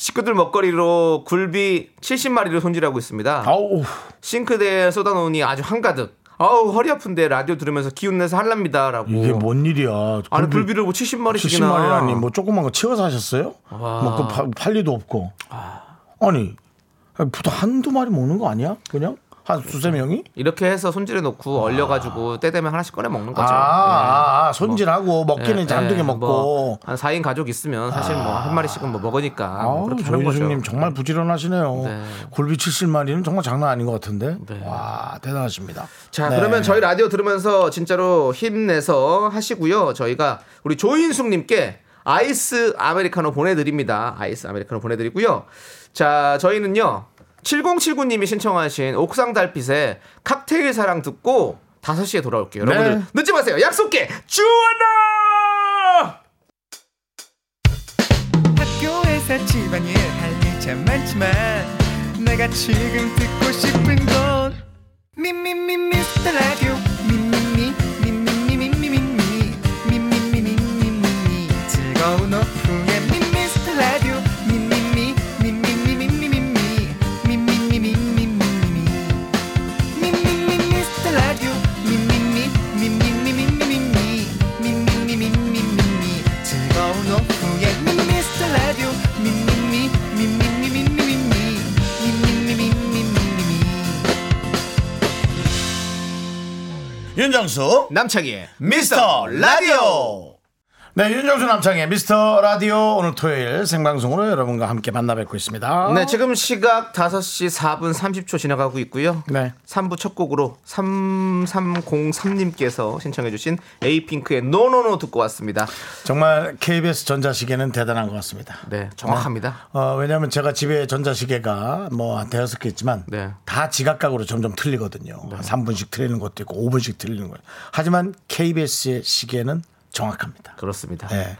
식구들 먹거리로 굴비 70마리를 손질하고 있습니다. 아우, 싱크대에 쏟아놓으니 아주 한가득. 아우 허리 아픈데 라디오 들으면서 기운 내서 할랍니다라고. 이게 뭔 일이야. 아니 굴비 굴비를 뭐 70마리씩이나. 70마리라니 뭐 조그만 거 치워서 하셨어요? 와. 뭐그 팔 리도 없고. 아니, 보통 한두 마리 먹는 거 아니야? 그냥 한 두세 명이? 이렇게 해서 손질해 놓고 얼려가지고 때 되면 하나씩 꺼내 먹는 아, 거죠. 아, 아, 손질하고 먹기는 예, 이제 한두 개 예, 먹고. 뭐한 4인 가족 있으면 사실 뭐 한 마리씩은 뭐 먹으니까 뭐 그렇게 하는 거죠. 조인숙님 정말 부지런하시네요. 네. 굴비 70마리는 정말 장난 아닌 것 같은데. 네. 와, 대단하십니다. 자, 네. 그러면 저희 라디오 들으면서 진짜로 힘내서 하시고요. 저희가 우리 조인숙님께 아이스 아메리카노 보내드립니다. 아이스 아메리카노 보내드리고요. 자, 저희는요. 7079님이 신청하신 옥상 달빛의 칵테일 사랑 듣고 5시에 돌아올게요. 네. 여러분들 늦지 마세요. 약속해. 주원아! 학교에서 집안일 할일참 많지만 내가 지금 듣고 싶은 건 미미미 미스터 라디오 미미미 미미미 미미미 미미미 미미미 즐거운 오후 윤정수 남창희의 미스터 라디오. 네, 윤정수 남창희의 미스터 라디오 오늘 토요일 생방송으로 여러분과 함께 만나 뵙고 있습니다. 네, 지금 시각 5시 4분 30초 지나가고 있고요. 네. 3부 첫 곡으로 3303님께서 신청해 주신 에이핑크의 No No No 듣고 왔습니다. 정말 KBS 전자시계는 대단한 것 같습니다. 네, 정확합니다. 어, 왜냐하면 제가 집에 전자시계가 뭐한 대여섯 개 있지만 네. 다 지각각으로 점점 틀리거든요. 한 3분씩 틀리는 것도 있고 5분씩 틀리는 거예요. 하지만 KBS의 시계는 정확합니다. 그렇습니다. 네.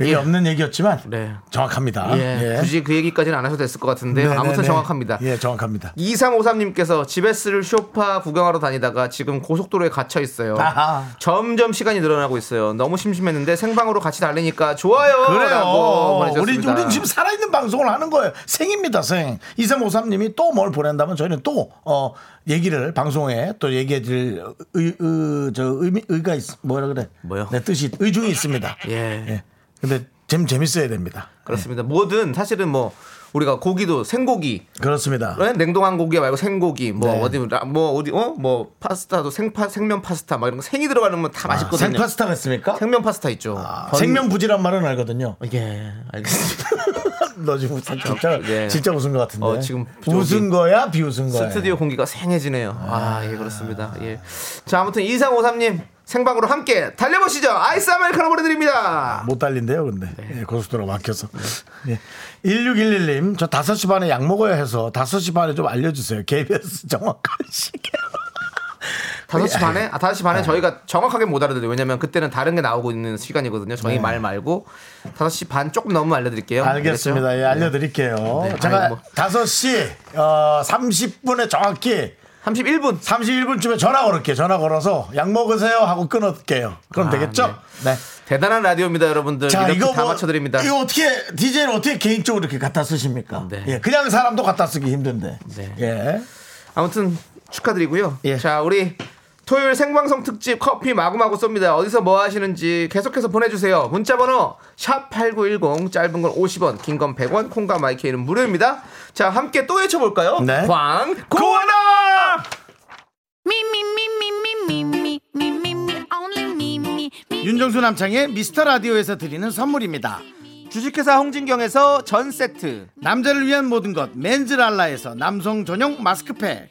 의미 없는 얘기였지만 네. 정확합니다. 예, 굳이 그 얘기까지는 안 하셔도 됐을 것 같은데 네, 아무튼 네, 네. 정확합니다. 예, 정확합니다. 2353님께서 집에 쓸 쇼파 구경하러 다니다가 지금 고속도로에 갇혀 있어요. 아하. 점점 시간이 늘어나고 있어요. 너무 심심했는데 생방으로 같이 달리니까 좋아요. 그래요. 우리. 우리 지금 살아있는 방송을 하는 거예요. 생입니다, 생. 2353님이 또 뭘 보낸다면 저희는 또, 어, 얘기를 방송에 또 얘기해 드릴 의, 의, 저 의미, 의가 있, 뭐라 그래. 뭐요? 네, 뜻이, 의중이 있습니다. 예. 근데 좀 재밌어야 됩니다. 그렇습니다. 뭐든 사실은 뭐 우리가 고기도 생고기, 그렇습니다. 네? 냉동한 고기 말고 생고기, 뭐 네. 어디 라- 뭐 어디 어뭐 파스타도 생파 생면 파스타 막 이런 거 생이 들어가는 건 다 맛있거든요. 생파스타가 있습니까? 생면 파스타 있죠. 아, 번- 생면 부지란 말은 알거든요. 예, 알겠습니다. [LAUGHS] 너 지금 [LAUGHS] 진짜 예. 진짜 웃은 것 같은데. 어, 지금 웃은 거야, 비웃은 거야. 스튜디오 공기가 생해지네요. 아, 예, 그렇습니다. 예. 자, 아무튼 2353님 생방으로 함께 달려보시죠. 아이스 아메리카노 보내드립니다. 못 달린대요, 근데. 네. 예, 고속도로 막혀서. 예. 1611님, 저 5시 반에 약 먹어야 해서 5시 반에 좀 알려주세요. KBS 정확한 시계. 5시 반에? 아, 5시 네. 반에 저희가 정확하게 못 알아들어요. 왜냐면 그때는 다른 게 나오고 있는 시간이거든요. 저희 네. 말 말고 5시 반 조금 넘으면 알려드릴게요. 알겠습니다. 알겠죠? 예, 알려드릴게요. 네, 제가 아이고, 뭐. 5시 어, 30분에 정확히 31분. 31분쯤에 전화 걸을게요. 전화 걸어서 약 먹으세요 하고 끊을게요. 그럼 아, 되겠죠? 네. 대단한 라디오입니다, 여러분들. 자, 이거 다 뭐, 맞춰드립니다. 이거 어떻게, DJ는 어떻게 개인적으로 이렇게 갖다 쓰십니까? 네. 예, 그냥 사람도 갖다 쓰기 힘든데. 네. 예. 아무튼 축하드리고요. 예. 자, 우리 토요일 생방송 특집 커피 마구마구 쏩니다. 어디서 뭐 하시는지 계속해서 보내주세요. 문자번호 샵8910 짧은 건 50원, 긴 건 100원, 콩과 마이케이는 무료입니다. 자, 함께 또 외쳐볼까요? 네. 광, 고원아! 윤정수 남창의 미스터 라디오에서 드리는 선물입니다. 주식회사 홍진경에서 전 세트. 남자를 위한 모든 것, 맨즈랄라에서 남성 전용 마스크팩.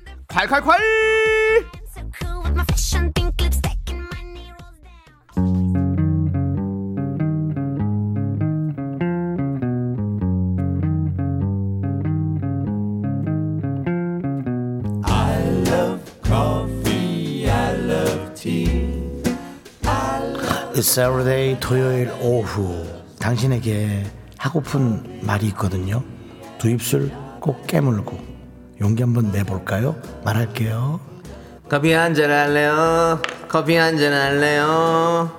콸콸콸 Saturday 토요일 오후 당신에게 하고픈 말이 있거든요 두 입술 꼭 깨물고 용기 한번 내볼까요? 말할게요. 커피 한 잔 할래요? 커피 한 잔 할래요?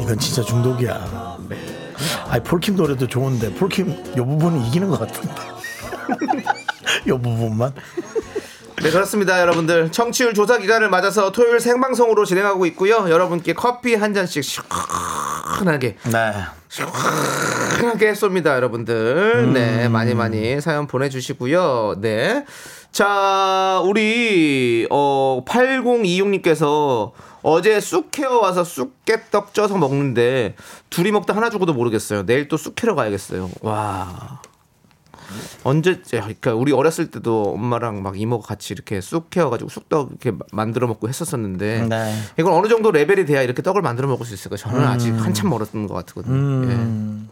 이건 진짜 중독이야. 아니 폴킴 노래도 좋은데 폴킴 요 부분은 이기는 것 같은데. [LAUGHS] 요 부분만. 네 그렇습니다 여러분들. 청취율 조사 기간을 맞아서 토요일 생방송으로 진행하고 있고요. 여러분께 커피 한 잔씩 시원하게. 네. 시원하게 쏩니다 여러분들. 네 많이 많이 사연 보내주시고요. 네 자 우리 어 8026님께서 어제 쑥해어 와서 쑥깨떡 쪄서 먹는데 둘이 먹다 하나 죽어도 모르겠어요. 내일 또 쑥해러 가야겠어요. 와 언제 그러니까 우리 어렸을 때도 엄마랑 막 이모가 같이 이렇게 쑥 해와가지고 쑥떡 이렇게 마- 만들어 먹고 했었었는데 네. 이건 어느 정도 레벨이 돼야 이렇게 떡을 만들어 먹을 수 있을까 저는 아직 한참 멀었던 것 같거든요.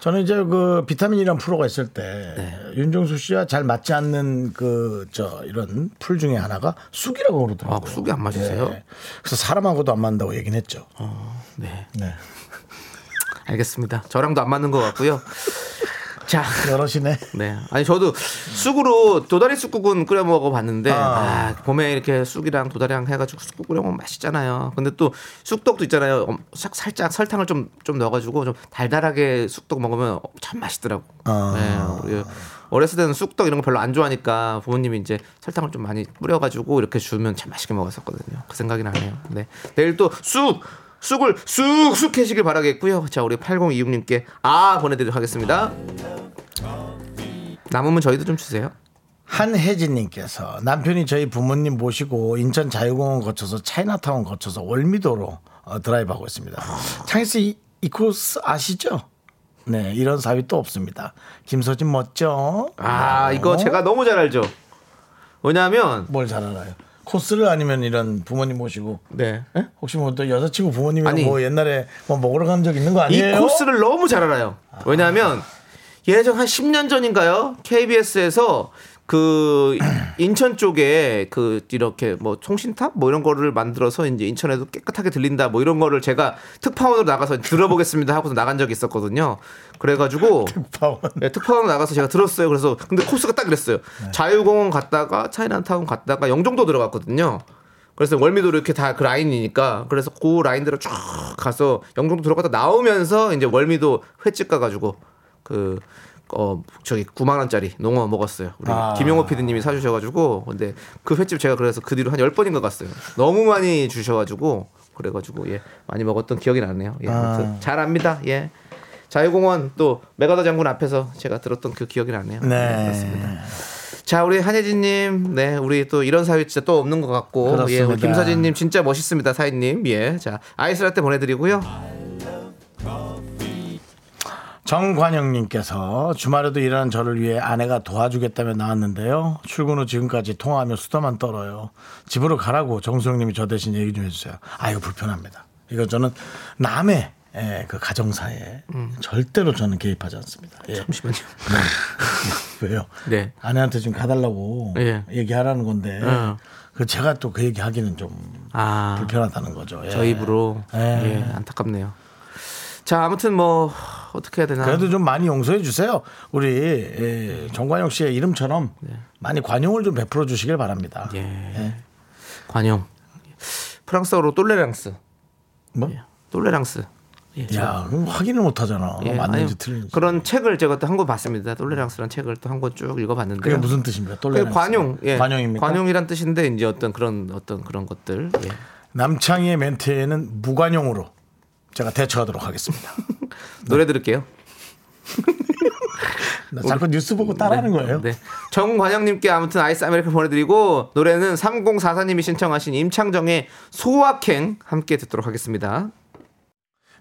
저는 이제 그 비타민이란 프로가 있을 때 네. 윤정수 씨와 잘 맞지 않는 그 저 이런 풀 중에 하나가 쑥이라고 그러더라고요. 아, 쑥이 안 맞으세요? 예. 그래서 사람하고도 안 맞는다고 얘기는 했죠. 예. 네, 네. 알겠습니다. 저랑도 안 맞는 것 같고요. [LAUGHS] 자, 여럿이네. 네. 아니 저도 쑥으로 도다리 쑥국은 끓여 먹어봤는데 아. 아, 봄에 이렇게 쑥이랑 도다리랑 해가지고 쑥국 끓여 먹으면 맛있잖아요. 근데 또 쑥떡도 있잖아요. 살짝 설탕을 좀 좀 넣어가지고 좀 달달하게 쑥떡 먹으면 참 맛있더라고. 아. 네, 우리 어렸을 때는 쑥떡 이런 거 별로 안 좋아하니까 부모님이 이제 설탕을 좀 많이 뿌려가지고 이렇게 주면 참 맛있게 먹었었거든요. 그 생각이 나네요. 네. 내일 또 쑥! 쑥을 쑥쑥 해시길 바라겠고요. 자, 우리 8026님께 아 보내드리도록 하겠습니다. 남으면 저희도 좀 주세요. 한혜진님께서 남편이 저희 부모님 모시고 인천 자유공원 거쳐서 차이나타운 거쳐서 월미도로 어, 드라이브하고 있습니다. 창희 씨 이 코스 아시죠? 네, 이런 사위 또 없습니다. 김서진 멋져. 아, 이거 어? 제가 너무 잘 알죠. 왜냐하면 뭘 잘 알아요? 코스를 아니면 이런 부모님 모시고 네. 혹시 뭐 또 여자친구 부모님이랑 아니. 뭐 옛날에 뭐 먹으러 간 적 있는 거이 아니에요? 코스를 너무 잘 알아요. 왜냐하면 예전 한 10년 전인가요? KBS에서 그 인천 쪽에 그 이렇게 뭐 통신탑 뭐 이런 거를 만들어서 이제 인천에도 깨끗하게 들린다 뭐 이런 거를 제가 특파원으로 나가서 들어보겠습니다 하고서 나간 적이 있었거든요. 그래가지고 [LAUGHS] 파원. 네, 특파원 나가서 제가 들었어요. 그래서 근데 코스가 딱 이랬어요. 자유공원 갔다가 차이나타운 갔다가 영종도 들어갔거든요. 그래서 월미도 이렇게 다 그 라인이니까 그래서 그 라인대로 쭉 가서 영종도 들어갔다 나오면서 이제 월미도 횟집 가가지고 그 어 저기 9만 원짜리 농어 먹었어요. 우리 아. 김용호 PD님이 사주셔가지고 근데 그 횟집 제가 그래서 그 뒤로 한 10번인가 갔어요. 너무 많이 주셔가지고 그래가지고 예 많이 먹었던 기억이 나네요. 예, 아무튼 아. 잘 압니다. 예. 자유공원 또 메가더 장군 앞에서 제가 들었던 그 기억이 나네요. 네. 그렇습니다. 자 우리 한혜진님, 네 우리 또 이런 사위 진짜 또 없는 것 같고, 예, 그렇습니다. 김서진님 진짜 멋있습니다, 사위님. 예, 자 아이스라떼 보내드리고요. 정관영님께서 주말에도 일하는 저를 위해 아내가 도와주겠다며 나왔는데요. 출근 후 지금까지 통화하며 수다만 떨어요. 집으로 가라고 정수영님이 저 대신 얘기 좀 해주세요. 아 이거 불편합니다. 이거 저는 남의 예, 그 가정사에 절대로 저는 개입하지 않습니다. 예. 잠시만요. [LAUGHS] 왜요? 네. 아내한테 좀 가달라고 예. 얘기하라는 건데 어. 그 제가 또 그 얘기하기는 좀 아, 불편하다는 거죠. 예. 저 입으로 예. 예, 안타깝네요. 자 아무튼 뭐 어떻게 해야 되나. 그래도 좀 많이 용서해 주세요. 우리 예, 정관영 씨의 이름처럼 많이 관용을 좀 베풀어 주시길 바랍니다. 예. 관용. 프랑스어로 똘레랑스. 뭐? 예. 똘레랑스. 예, 저- 야, 그럼 확인을 못 하잖아. 예, 맞는지 아니, 틀린지. 그런 책을 제가 또 한 권 봤습니다. tolérance라는 책을 또 한 권 쭉 읽어봤는데 그게 무슨 뜻입니까? tolé 관용, 예. 관용입니까? 관용이란 뜻인데 이제 어떤 그런 어떤 그런 것들. 예. 남창희의 멘트에는 무관용으로 제가 대처하도록 하겠습니다. [LAUGHS] 노래 들을게요. [LAUGHS] 나 자꾸 뉴스 보고 따라하는 거예요. 네. 정관영님께 아무튼 아이스 아메리카 보내드리고 노래는 3044님이 신청하신 임창정의 소확행 함께 듣도록 하겠습니다.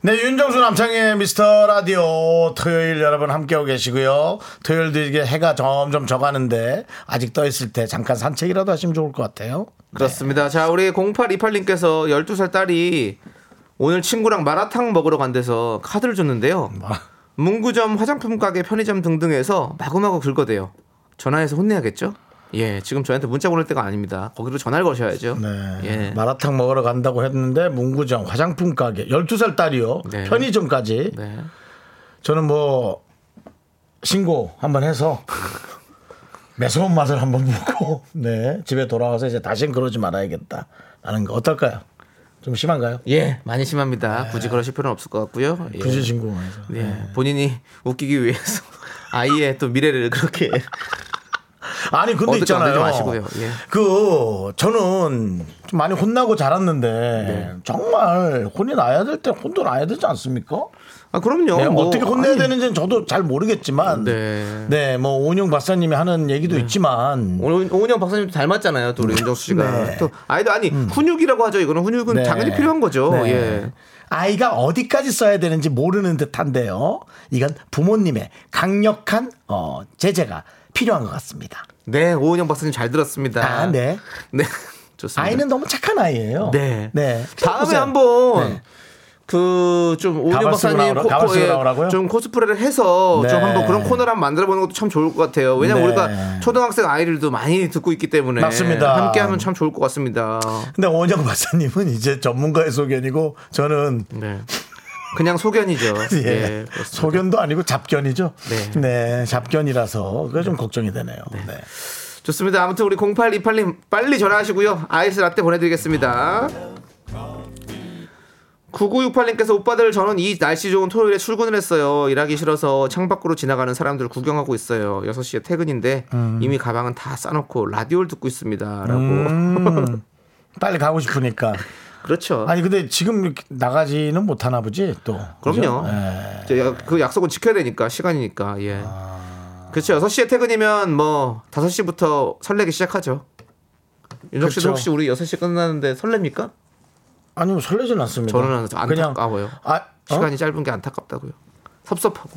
네, 윤정수 남창의 미스터 라디오 토요일 여러분 함께하고 계시고요. 토요일도 이게 해가 점점 져가는데 아직 떠 있을 때 잠깐 산책이라도 하시면 좋을 것 같아요. 그렇습니다. 자, 우리 0828님께서 12살 딸이 오늘 친구랑 마라탕 먹으러 간 데서 카드를 줬는데요. 문구점, 화장품 가게, 편의점 등등에서 마구마구 긁어대요. 전화해서 혼내야겠죠? 예, 지금 저한테 문자 보낼 때가 아닙니다. 거기로 전화를 거셔야죠. 네. 예. 마라탕 먹으러 간다고 했는데 문구점, 화장품 가게, 12살 딸이요. 네. 편의점까지. 네. 저는 뭐 신고 한번 해서 매서운 맛을 한번 보고 [LAUGHS] 네 집에 돌아와서 이제 다시는 그러지 말아야겠다 라는 거 어떨까요? 좀 심한가요? 예, 많이 심합니다. 굳이 그러실 필요는 없을 것 같고요. 예. 굳이 신고해서 네, 본인이 웃기기 위해서 [LAUGHS] 아이의 또 미래를 그렇게 [LAUGHS] 아니 근데 있잖아요. 만들지 마시고요. 예. 그 저는 좀 많이 혼나고 자랐는데 네. 정말 혼이 나야 될 때 혼도 나야 되지 않습니까? 아 그럼요. 네, 뭐, 어떻게 혼내야 아니, 되는지는 저도 잘 모르겠지만 네. 네, 뭐 오은영 박사님이 하는 얘기도 있지만 오은- 오은영 박사님도 닮았잖아요. 또 우리 윤정수 씨가 네. 또 아이도 아니 훈육이라고 하죠. 이거는 훈육은 네. 당연히 필요한 거죠. 네. 예. 아이가 어디까지 써야 되는지 모르는 듯한데요. 이건 부모님의 강력한 어, 제재가 필요한 것 같습니다. 네, 오은영 박사님 잘 들었습니다. 아, 네. 네. [LAUGHS] 좋습니다. 아이는 너무 착한 아이예요. 네. 네. 다음에. 한번 네. 그좀 오은영 가발 쓰고 박사님 나오라고요? 좀 코스프레를 해서 네. 좀 한번 그런 코너를 한번 만들어 보는 것도 참 좋을 것 같아요. 왜냐면 네. 우리가 초등학생 아이들도 많이 듣고 있기 때문에 맞습니다. 함께 하면 참 좋을 것 같습니다. 근데 오은영 박사님은 이제 전문가의 소견이고 저는 네. 그냥 소견이죠. [LAUGHS] 예. 예, 그렇습니다. 소견도 아니고 잡견이죠. 네. 네. 잡견이라서 그게 좀 걱정이 되네요. 네. 좋습니다. 아무튼 우리 0828님 빨리 전화하시고요. 아이스 라떼 보내드리겠습니다. 9968님께서 오빠들 저는 이 날씨 좋은 토요일에 출근을 했어요. 일하기 싫어서 창밖으로 지나가는 사람들 구경하고 있어요. 6시에 퇴근인데 이미 가방은 다 싸놓고 라디오를 듣고 있습니다. 라고. 음, [LAUGHS] 빨리 가고 싶으니까. 그렇죠. 아니 근데 지금 나가지는 못하나 보지 또. 그럼요. 예. 그 약속은 지켜야 되니까 시간이니까. 예. 그렇죠. 6시에 퇴근이면 뭐 5시부터 설레기 시작하죠. 윤정 씨도 그렇죠. 혹시 우리 6시 끝나는데 설렙니까? 아니면 뭐 설레진 않습니다. 저는 안타까워요. 아, 어? 시간이 짧은 게 안타깝다고요. 섭섭하고.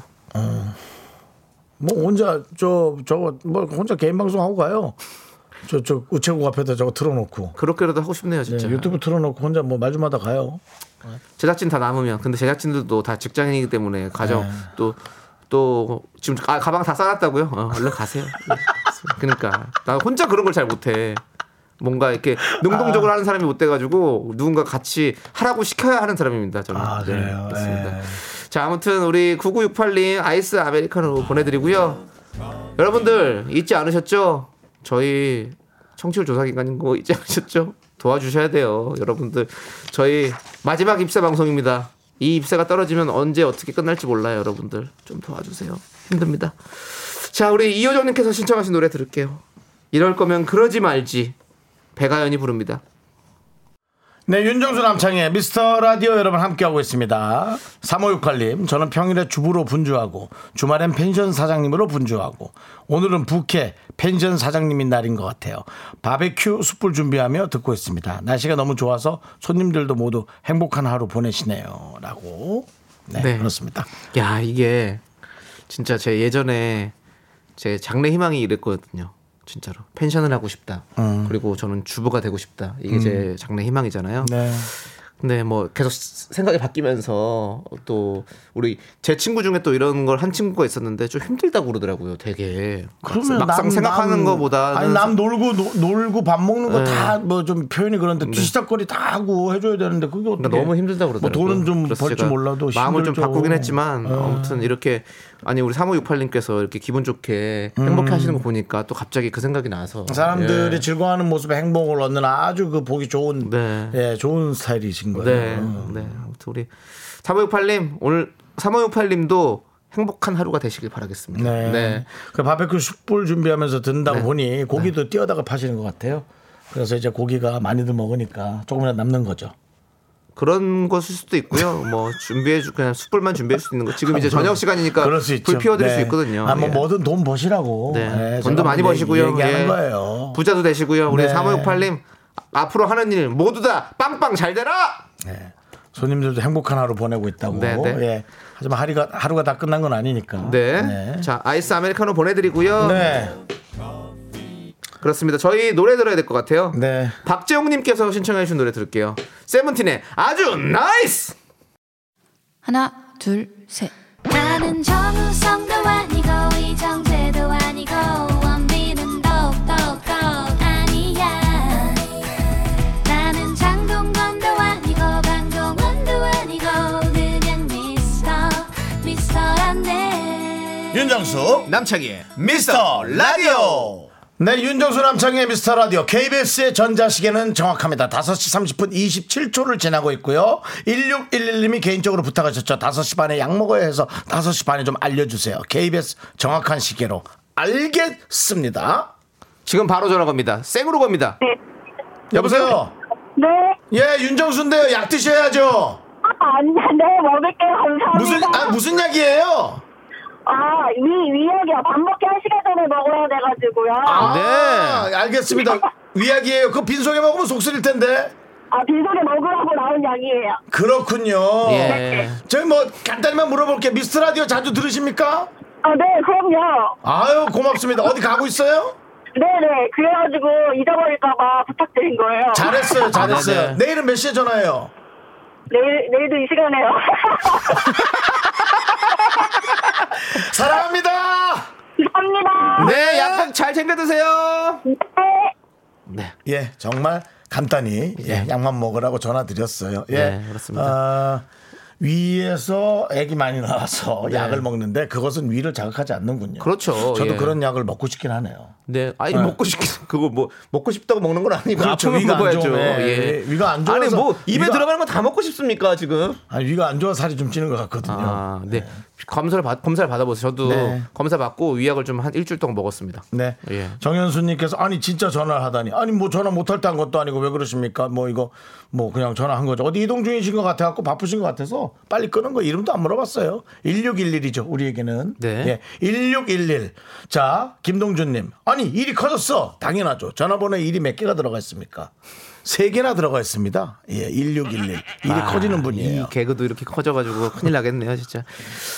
뭐 혼자 저 저거 뭐 혼자 개인 방송 하고 가요. 저 저 우체국 앞에다 저거 틀어놓고 그렇게라도 하고 싶네요, 네, 진짜. 유튜브 틀어놓고 혼자 뭐 말 좀 하다 가요. 제작진 다 남으면 근데 제작진들도 다 직장인이기 때문에 가정 네. 또또 지금 아, 가방 다 싸놨다고요? 어, 얼른 가세요. 네. 그러니까 나 혼자 그런 걸 잘 못해. 뭔가 이렇게 능동적으로 하는 사람이 못 돼가지고 누군가 같이 하라고 시켜야 하는 사람입니다. 저는. 아 네, 그래요. 그렇습니다. 예. 자, 아무튼 우리 9968님 아이스 아메리카노 보내드리고요. 여러분들 잊지 않으셨죠? 저희 청취율 조사 기간인 거 잊지 않으셨죠? 도와주셔야 돼요. 여러분들 저희 마지막 입사 방송입니다. 이 입사가 떨어지면 언제 어떻게 끝날지 몰라요. 여러분들 좀 도와주세요. 힘듭니다. 자, 우리 이효정님께서 신청하신 노래 들을게요. 이럴 거면 그러지 말지. 배가연이 부릅니다. 네, 윤정수 남창의 미스터 라디오 여러분 함께하고 있습니다. 3568님, 저는 평일에 주부로 분주하고 주말엔 펜션 사장님으로 분주하고 오늘은 부캐 펜션 사장님인 날인 것 같아요. 바베큐 숯불 준비하며 듣고 있습니다. 날씨가 너무 좋아서 손님들도 모두 행복한 하루 보내시네요. 라고. 네, 네. 그렇습니다. 야 이게 진짜 제 예전에 제 장래 희망이 이랬거든요. 진짜로 펜션을 하고 싶다. 그리고 저는 주부가 되고 싶다. 이게 제 장래 희망이잖아요. 네. 근데 뭐 계속 생각이 바뀌면서 또 우리 제 친구 중에 또 이런 걸 한 친구가 있었는데 좀 힘들다고 그러더라고요. 되게 막상, 막상 생각하는 것보다 아니 남 놀고 노- 놀고 밥 먹는 거 네. 다뭐 좀 표현이 그런데 뒤시닥거리 다 하고 해줘야 되는데 그게 어떻게 그러니까 너무 힘들다고 뭐 그러더라고요. 돈은 좀 벌지 몰라도 마음을 좀. 바꾸긴 했지만 어. 아무튼 이렇게 아니 우리 3568님께서 이렇게 기분 좋게 행복해 하시는 거 보니까 또 갑자기 그 생각이 나서 사람들이 예. 즐거워하는 모습에 행복을 얻는 아주 그 보기 좋은 네. 예 좋은 스타일이신 거예요. 네, 음. 네. 아무튼 우리 3568님 오늘 3568님도 행복한 하루가 되시길 바라겠습니다. 네. 네. 그 바베큐 숯불 준비하면서 듣는다고 네. 보니 고기도 띄어다가 파시는 것 같아요. 그래서 이제 고기가 많이들 먹으니까 조금이라도 남는 거죠. 그런 것일 수도 있고요. 뭐 준비해 주 그냥 숯불만 준비할 수 있는 거. 지금 이제 저녁 시간이니까. 불 피워 드릴 네. 수 있거든요. 아, 뭐 예. 뭐든 돈 버시라고. 네. 예, 돈도 많이 뭐 버시고요. 얘기하는 예. 거예요. 부자도 되시고요. 우리 네. 3568님 앞으로 하는 일 모두 다 빵빵 잘 되라. 네. 손님들도 행복한 하루 보내고 있다고. 네, 네. 예. 하지만 하루가 하루가 다 끝난 건 아니니까. 네. 네. 자 아이스 아메리카노 보내드리고요. 네. 그렇습니다. 저희 노래 들어야 될 것 같아요. 네. 박재홍님께서 신청해 주신 노래 들을게요. 세븐틴의 아주 nice. 하나, 둘, 셋. 나는 정 윤정수 남창희의 미스터 라디오. 네, 윤정수 남창희의 미스터 라디오 KBS의 전자시계는 정확합니다. 5시 30분 27초를 지나고 있고요. 1611님이 개인적으로 부탁하셨죠. 5시 반에 약 먹어야 해서 5시 반에 좀 알려주세요. KBS 정확한 시계로 알겠습니다. 지금 바로 전화 겁니다. 생으로 겁니다. 여보세요. 네. 예, 윤정수인데요. 약 드셔야죠. 아니, 네, 먹을게요. 감사합니다. 무슨 아 무슨 약이에요? 아, 위, 위약이요. 밥 먹기 한 시간 전에 먹어야 돼가지고요. 아, 아, 알겠습니다. 위약이에요. 그거 빈속에 먹으면 속 쓰릴 텐데. 빈속에 먹으라고 나온 약이에요. 그렇군요. 예. 저희 뭐 간단히만 물어볼게요. 미스터 라디오 자주 들으십니까? 아, 네, 그럼요. 아유 고맙습니다. 어디 가고 있어요? 네네. 그래가지고 잊어버릴까봐 부탁드린 거예요. 잘했어요, 잘했어요. 네, 네. 내일은 몇 시에 전화해요? 내일, 내일도 이 시간에요. [LAUGHS] 사랑합니다. 감사합니다. 네, 약간 잘 챙겨 드세요. 네. 네. 예, 정말 간단히 예, 약만 먹으라고 전화 드렸어요. 예, 네, 그렇습니다. 아, 위에서 액이 많이 나와서 약을 먹는데 그것은 위를 자극하지 않는군요. 네. 그렇죠. 저도 예. 그런 약을 먹고 싶긴 하네요. 네, 아니 네. 먹고 싶 그거 뭐 먹고 싶다고 먹는 건 아니고 그렇죠. 위가 안 먹어야죠. 좋으면, 예. 위가 안 좋아서 아니 뭐 입에 위가- 들어가는 건 다 먹고 싶습니까 지금? 아니 위가 안 좋아 살이 좀 찌는 것 같거든요. 아, 네. 검사를 받 검사를 받아보세요. 저도 네. 검사 받고 위약을 좀 한 일주일 동안 먹었습니다. 네. 예. 정현수님께서 아니 진짜 전화를 하다니 아니 뭐 전화 못할 때 한 것도 아니고 왜 그러십니까? 뭐 이거 뭐 그냥 전화한 거죠. 어디 이동 중이신 것 같아갖고 바쁘신 것 같아서 빨리 끄는 거 이름도 안 물어봤어요. 1611이죠 우리에게는. 네. 예. 1611. 자 김동준님 아니 일이 커졌어. 당연하죠. 전화번호에 일이 몇 개가 들어가 있습니까? 세 개나 들어가 있습니다. 예, 1611. 일이 아, 커지는 분이에요. 이 개그도 이렇게 커져가지고 큰일 나겠네요, 진짜.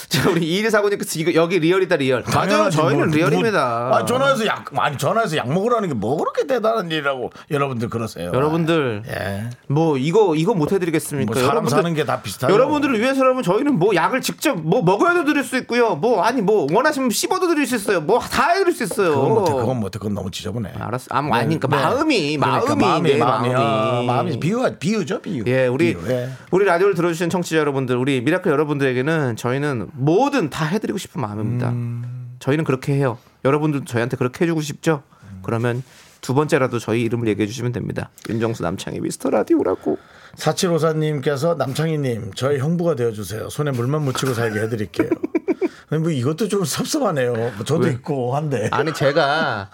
자, 우리 이일 사고님께서 이거 여기 real이다 real. 맞아요, 당연하지, 저희는 뭐, real입니다. 뭐, 아, 전화해서 약, 아니, 전화해서 약 먹으라는 게 뭐 그렇게 대단한 일이라고 여러분들 그러세요. 여러분들 예. 뭐 이거 이거 못 해드리겠습니까? 뭐 사람 사는 게 다 비슷하죠. 여러분들을 위해서라면 저희는 뭐 약을 직접 뭐 먹어야도 드릴 수 있고요. 뭐 아니 뭐 원하시면 씹어도 드릴 수 있어요. 뭐 다 해드릴 수 있어요. 그건 못해, 그건 못해, 그건 너무 지저분해. 알았어. 아, 아니, 그러니까 마음이, 그러니까 마음이, 네, 마음이, 마음이. 아, 마음이 비유, 비유죠, 비유. 예, 우리 비유, 예. 우리 라디오를 들어주신 청취자 여러분들, 우리 미라클 여러분들에게는 저희는 뭐든 다 해드리고 싶은 마음입니다. 음. 저희는 그렇게 해요. 여러분들도 저희한테 그렇게 해주고 싶죠? 그러면 두 번째라도 저희 이름을 얘기해 주시면 됩니다. 윤정수 남창희 미스터 라디오라고. 사칠오사님께서 남창희님 저희 형부가 되어주세요. 손에 물만 묻히고 살게 해드릴게요. [LAUGHS] 아니, 뭐 이것도 좀 섭섭하네요. 뭐 저도 있고 한데. 아니 제가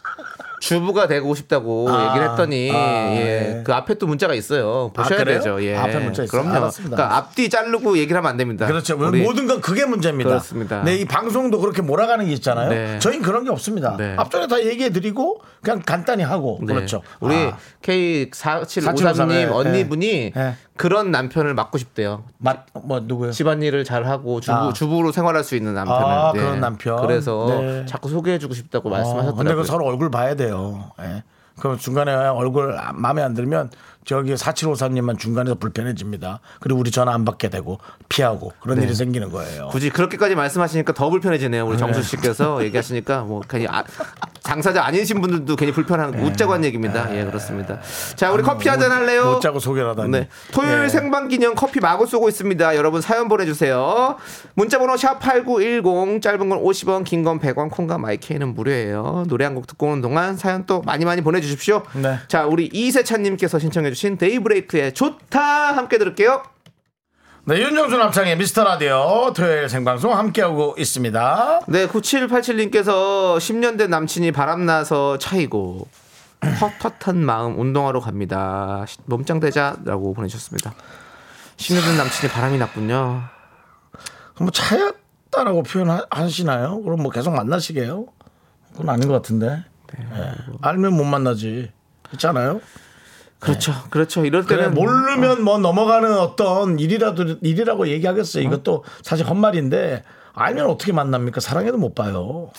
주부가 되고 싶다고 아, 얘기를 했더니 아, 예, 예. 그 앞에 또 문자가 있어요. 보셔야 그래요? 되죠. 예. 앞에 문자 있어요? 그럼요. 그러니까 앞뒤 자르고 얘기를 하면 안 됩니다. 그렇죠. 우리 모든 건 그게 문제입니다. 그렇습니다. 네, 이 방송도 그렇게 몰아가는 게 있잖아요. 네. 저희는 그런 게 없습니다. 네. 앞전에 다 얘기해 드리고 그냥 간단히 하고 네. 그렇죠. 우리 아, K4753님 네. 언니분이 네. 그런 남편을 맡고 싶대요. 맛, 뭐 누구요? 집안일을 잘 하고 주부 아. 주부로 생활할 수 있는 남편을. 아, 그런 남편. 그래서 네. 자꾸 소개해주고 싶다고 어, 말씀하셨더라고요. 근데 그 서로 얼굴 봐야 돼요. 예. 그럼 중간에 얼굴 마음에 안 들면 저기 4753님만 중간에서 불편해집니다. 그리고 우리 전화 안 받게 되고 피하고 그런 네. 일이 생기는 거예요. 굳이 그렇게까지 말씀하시니까 더 불편해지네요. 우리 정수 씨께서 얘기하시니까 뭐 괜히 아, 당사자 아니신 분들도 괜히 불편한 웃자고 한 얘기입니다. 예, 그렇습니다. 자, 우리 커피 한잔 할래요? 못 자고 소개를 하다니. 네. 토요일 예. 생방 기념 커피 마구 쏘고 있습니다. 여러분 사연 보내주세요. 문자번호 샵 8910 짧은 건 50원, 긴 건 100원, 콩과 마이케이는 무료예요. 노래 한 곡 듣고 오는 동안 사연 또 많이 많이 보내주십시오. 네. 자, 우리 이세찬님께서 신청해주신 데이브레이크의 좋다 함께 들을게요. 네, 윤정수 남창의 미스터 라디오 토요일 생방송 함께하고 있습니다. 네, 9787님께서 10년 된 남친이 바람나서 차이고 헛헛한 마음 운동하러 갑니다. 몸짱 되자라고 보내주셨습니다. 10년 된 남친이 바람이 났군요. 뭐 차였다라고 표현하시나요? 그럼 뭐 계속 만나시게요? 그건 아닌 것 같은데. 네. 예. 알면 못 만나지. 있잖아요. 그렇죠. 그렇죠. 이럴 그래 때는 모르면 뭐 넘어가는 어떤 일이라도 일이라고 얘기하겠어요. 이것도 사실 헛말인데 알면 어떻게 만납니까? 사랑해도 못 봐요.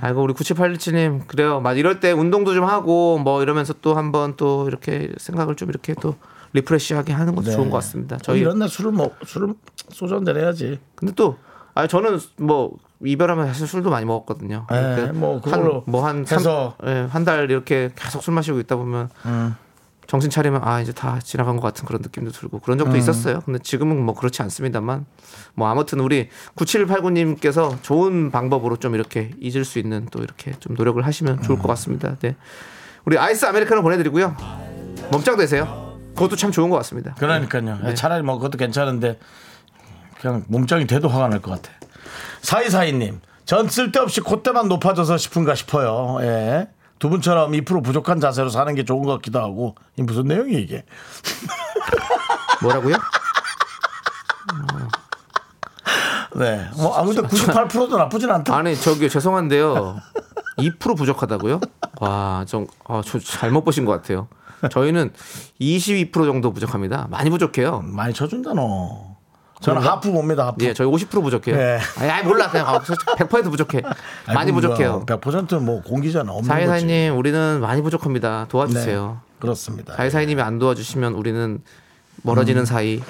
아이고 우리 9787님 그래요. 맞 이럴 때 운동도 좀 하고 뭐 이러면서 또 한번 또 이렇게 생각을 좀 이렇게 또 리프레시하게 하는 것도 좋은 것 같습니다. 저희 저희 이런 날 술을 먹 술을 소주 한잔 해야지. 근데 또 아니 저는 뭐 이별하면 사실 술도 많이 먹었거든요. 예, 뭐 그걸로 뭐한 해서- 한달 이렇게 계속 술 마시고 있다 보면 음. 정신 차리면 아 이제 다 지나간 것 같은 그런 느낌도 들고 그런 적도 음. 있었어요. 근데 지금은 뭐 그렇지 않습니다만 뭐 아무튼 우리 9789님께서 좋은 방법으로 좀 이렇게 잊을 수 있는 또 이렇게 좀 노력을 하시면 좋을 음. 것 같습니다. 네. 우리 아이스 아메리카노 보내드리고요. 몸짱 되세요. 그것도 참 좋은 것 같습니다. 그러니까요. 네. 차라리 뭐 그것도 괜찮은데 그냥 몸짱이 돼도 화가 날 것 같아. 사이사이님, 전 쓸데없이 콧대만 높아져서 싶은가 싶어요. 예. 두 분처럼 2% 부족한 자세로 사는 게 좋은 것 같기도 하고. 이 무슨 내용이 이게? [LAUGHS] 뭐라고요? 네. 뭐 아무튼 98%도 나쁘진 않다. 아니 저기 죄송한데요. 2% 부족하다고요? 와, 좀 아, 저 잘못 보신 것 같아요. 저희는 22% 정도 부족합니다. 많이 부족해요. 많이 쳐준다 너. 저는 그런가? 하프 봅니다. 하프. 예, 저희 50% 부족해요. 네. 아니, 아니, 몰라 그냥 아, 100% 부족해. 많이 부족해요. 100%뭐 공기잖아. 없는. 사이사이님, 우리는 많이 부족합니다. 네. 도와주세요. 그렇습니다. 사이사이님이 안 도와주시면 우리는 멀어지는 음. 사이.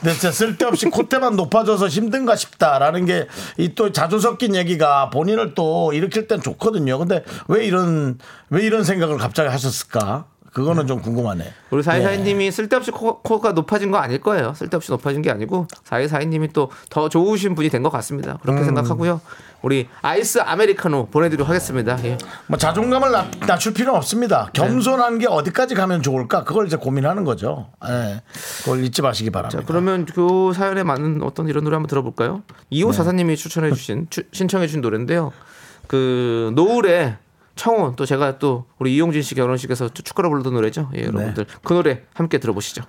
근데 진짜 쓸데없이 콧대만 높아져서 힘든가 싶다라는 게 이 또 자주 섞인 얘기가 본인을 또 일으킬 땐 좋거든요. 근데 왜 이런 왜 이런 생각을 갑자기 하셨을까? 그거는 좀 궁금하네. 우리 사이사이님이 쓸데없이 코, 코가 높아진 거 아닐 거예요. 쓸데없이 높아진 게 아니고 사이사이님이 또 더 좋으신 분이 된 것 같습니다. 그렇게 음. 생각하고요. 우리 아이스 아메리카노 보내드리도록 하겠습니다. 예. 뭐 자존감을 낮, 낮출 필요는 없습니다. 겸손한 게 어디까지 가면 좋을까? 그걸 이제 고민하는 거죠. 예. 그걸 잊지 마시기 바랍니다. 자, 그러면 그 사연에 맞는 어떤 이런 노래 한번 들어볼까요? 이호 네. 사사님이 추천해주신 추- 신청해주신 노래인데요. 그 노을의 청혼 또 제가 또 우리 이용진 씨 결혼식에서 축가로 부르던 노래죠. 예, 여러분들 그 노래 함께 들어보시죠.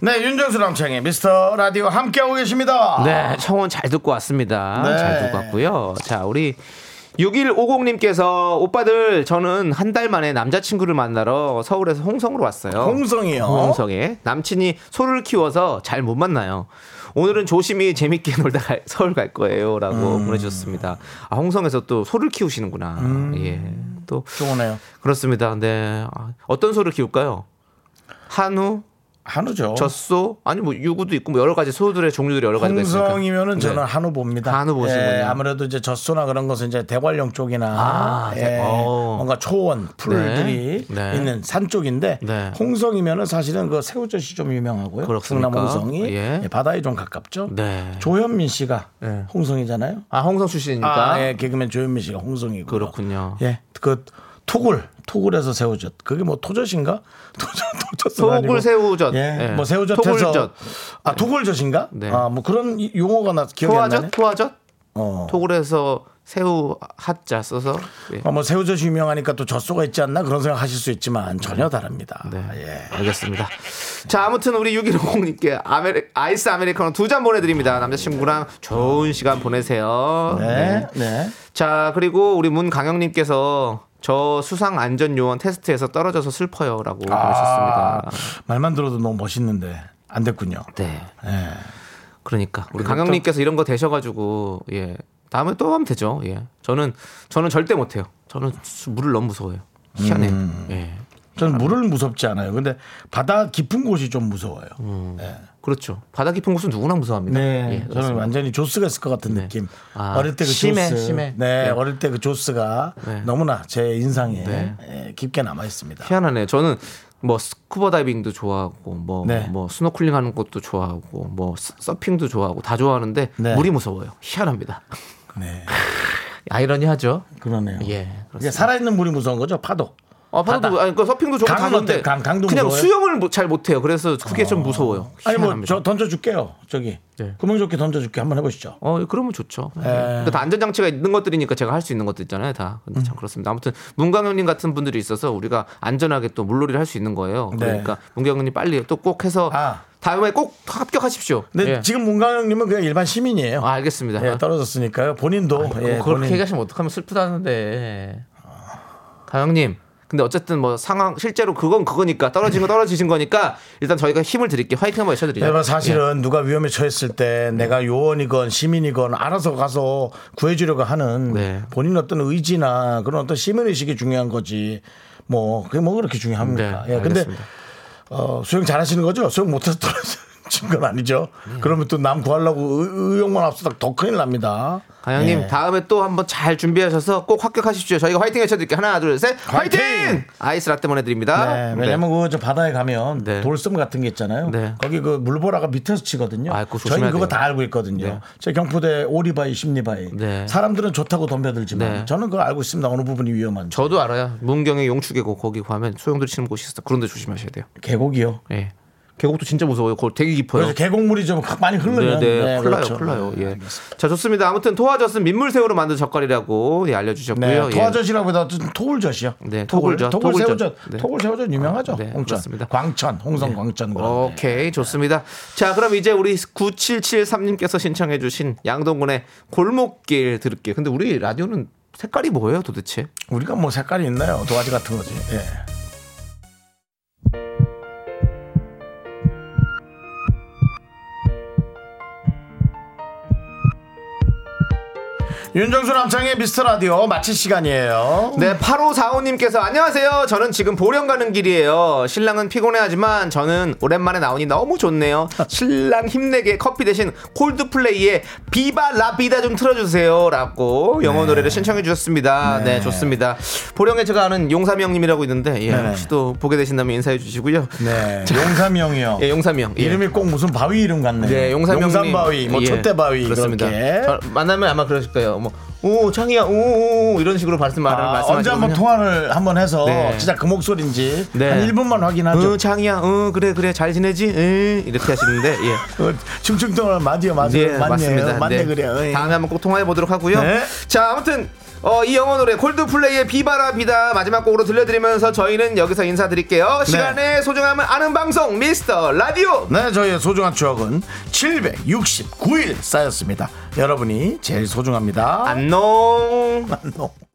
네, 윤정수 남창의 미스터 라디오 함께하고 계십니다. 네, 청혼 잘 듣고 왔습니다. 네. 잘 듣고 왔고요. 자, 우리 6150님께서 오빠들 저는 한 달 만에 남자친구를 만나러 서울에서 홍성으로 왔어요. 홍성이요. 홍성에 남친이 소를 키워서 잘 못 만나요. 오늘은 조심히 재밌게 [LAUGHS] 놀다 갈- 서울 갈 거예요 라고 음. 보내주셨습니다. 아, 홍성에서 또 소를 키우시는구나. 음. 예, 또 좋으네요. 그렇습니다. 네, 아, 어떤 소를 키울까요? 한우, 한우죠. 젖소, 아니 뭐 유구도 있고 뭐 여러 가지 소들의 종류들이 여러 가지가 있으니까. 홍성이면은 저는 네. 한우 봅니다. 한우 보시는군요. 예, 아무래도 이제 젖소나 그런 것은 이제 대관령 쪽이나 아, 예, 대- 어. 뭔가 초원 풀들이 네. 네. 있는 산 쪽인데 네. 홍성이면은 사실은 그 새우젓이 좀 유명하고요. 그렇습니까? 충남 홍성이 예. 예, 바다에 좀 가깝죠. 네. 조현민 씨가 네. 홍성이잖아요. 아 홍성 출신이니까 아, 예, 개그맨 조현민 씨가 홍성이고. 그렇군요. 예, 그 토굴 토굴에서 새우젓. 그게 뭐 토젓인가? [LAUGHS] 토젓 토젓 소굴 새우젓. 예, 예. 뭐 새우젓해서 토굴젓. 아 토굴젓인가? 네. 아뭐 그런 이- 용어가 나 기억이 안 나네. 토화젓? 어. 토굴에서 새우 하 자 써서 예. 아, 뭐 새우젓이 유명하니까 또 젖소가 있지 않나 그런 생각 하실 수 있지만 전혀 다릅니다. 네. 예. 알겠습니다. 자, 아무튼 우리 6150님께 아메리, 아이스 아메리카노 두 잔 보내드립니다. 남자친구랑 좋은 시간 보내세요. 네. 네. 자, 그리고 우리 문강영님께서 저 수상 안전 요원 테스트에서 떨어져서 슬퍼요라고 아, 보내셨습니다. 말만 들어도 너무 멋있는데 안 됐군요. 네. 예. 그러니까 우리 강영님께서 이런 거 되셔가지고 예 다음에 또 하면 되죠. 예 저는 저는 절대 못해요. 저는 수- 물을 너무 무서워요. 희한해요. 음. 예 저는 물을 무섭지 않아요. 근데 바다 깊은 곳이 좀 무서워요. 그렇죠. 바다 깊은 곳은 누구나 무서워합니다. 네, 예, 저는. 완전히 조스가 있을 것 같은 네. 느낌. 아, 어릴 때 그 조스, 심해. 네, 네. 어릴 때 그 조스가 네. 너무나 제 인상에 네. 예, 깊게 남아 있습니다. 희한하네요. 저는 뭐 스쿠버 다이빙도 좋아하고 뭐뭐 네. 스노클링 하는 것도 좋아하고 뭐 서- 서핑도 좋아하고 다 좋아하는데 네. 물이 무서워요. 희한합니다. 네, [LAUGHS] 아이러니하죠. 그러네요. 예. 살아있는 물이 무서운 거죠? 파도. 아, 파도 바다. 아니 그 서핑도 좋고 다 강은 어때요? 강- 강도 그냥 무서워요? 수영을 못- 잘 못해요. 그래서 그게 좀 무서워요. 아니 뭐 희한합니다. 저 던져줄게요. 저기 네. 구명조끼 던져줄게 한번 해보시죠. 어, 그러면 좋죠. 예. 그러니까 다 안전 장치가 있는 것들이니까 제가 할 수 있는 것들 있잖아요, 다. 근데 음. 참 그렇습니다. 아무튼 문광현님 같은 분들이 있어서 우리가 안전하게 또 물놀이를 할 수 있는 거예요. 네. 그러니까 문광현님 빨리 또 꼭 해서 아. 다음에 꼭 합격하십시오. 근데 예. 지금 문광현님은 그냥 일반 시민이에요. 아, 알겠습니다. 예, 떨어졌으니까요. 본인도 아, 예, 그렇게 본인- 얘기하시면 어떡하면 슬프다는데. 가영님. 근데 어쨌든 뭐 상황 실제로 그건 그거니까 떨어진 거 떨어지신 거니까 일단 저희가 힘을 드릴게요. 화이팅 한번 외쳐드리죠. 여러분 사실은 누가 위험에 처했을 때 내가 요원이건 시민이건 알아서 가서 구해주려고 하는 네. 본인 어떤 의지나 그런 어떤 시민 의식이 중요한 거지 뭐 그게 뭐 그렇게 중요합니까? 네, 예, 근데 알겠습니다. 어, 수영 잘하시는 거죠? 수영 못해서 떨어 진건 아니죠? 그러면 또 남 구하려고 의- 의욕만 앞서다 더 큰일 납니다. 가영님 예. 다음에 또 한번 잘 준비하셔서 꼭 합격하십시오. 저희가 화이팅 외쳐드릴게요. 하나 둘 셋 화이팅! 화이팅! 아이스 라떼 보내드립니다. 네, 왜냐면 그저 바다에 가면 네. 돌섬 같은 게 있잖아요. 네. 거기 그 물보라가 밑에서 치거든요. 아, 저희는 그거 돼요. 다 알고 있거든요. 네. 제 경포대 오리바이, 심리바이. 네. 사람들은 좋다고 덤벼들지만 네. 저는 그걸 알고 있습니다. 어느 부분이 위험한지. 저도 알아요. 문경의 용추계곡 거기 가면 소용돌이 치는 곳이 있어. 그런데 조심하셔야 돼요. 계곡이요. 예. 계곡도 진짜 무서워요. 거기 되게 깊어요. 그래서 계곡물이 좀 많이 흐르면 네, 네, 큰일 나요, 그렇죠. 나요. 네, 예. 알겠습니다. 자, 좋습니다. 아무튼 토화젓은 민물새우로 만든 젓갈이라고 예, 알려주셨고요. 네, 예. 토화젓이라고 해도 토굴젓이요. 네, 토굴, 토굴젓, 토굴 토굴젓. 새우젓, 네. 토굴 새우젓 유명하죠. 네, 홍천, 그렇습니다. 광천, 홍성 광천. 그런. 오케이 좋습니다. 자 그럼 이제 우리 9773님께서 신청해주신 양동근의 골목길 들을게요. 근데 우리 라디오는 색깔이 뭐예요 도대체? 우리가 뭐 색깔이 있나요? 도화지 같은 거지. 예. 윤정수 남창의 미스터 라디오 마칠 시간이에요. 네, 8545님께서 안녕하세요. 저는 지금 보령 가는 길이에요. 신랑은 피곤해하지만 저는 오랜만에 나오니 너무 좋네요. 신랑 힘내게 커피 대신 콜드플레이의 비바 라비다 좀 틀어주세요. 라고 영어 노래를 신청해 주셨습니다. 네. 네. 좋습니다. 보령에 제가 아는 용삼이 형님이라고 있는데 예, 네네. 혹시 또 보게 되신다면 인사해 주시고요. 네. 용삼이 형이요. [LAUGHS] 예, 용삼이 형. 예. 이름이 꼭 무슨 바위 이름 같네. 네, 용삼 형님. 용삼 바위, 뭐 예, 촛대바위 그렇습니다. 이렇게. 저 만나면 아마 그러실 거예요. 뭐, 오, 창이야, 오, 오, 이런 식으로 말씀 말을 아, 말씀하시거든요. 언제 한번 통화를 한번 해서 네. 진짜 그 목소리인지 네. 한 1분만 확인하죠. 어, 장이야, 어, 그래, 그래, 잘 지내지? 응, 이렇게 하시는데, 예. [LAUGHS] 어, 충청도는 맞이요, 맞아요. 예, 맞네요. 맞습니다. 맞네, 네. 그래요. 예. 다음에 한번 꼭 통화해 보도록 하고요. 네. 자, 아무튼 어, 이 영어 노래 콜드플레이의 비바라 비다 마지막 곡으로 들려드리면서 저희는 여기서 인사드릴게요. 시간의 소중함을 아는 방송 미스터 라디오. 네, 저희의 소중한 추억은 769일 쌓였습니다. 여러분이 제일 소중합니다. 안녕. 안녕.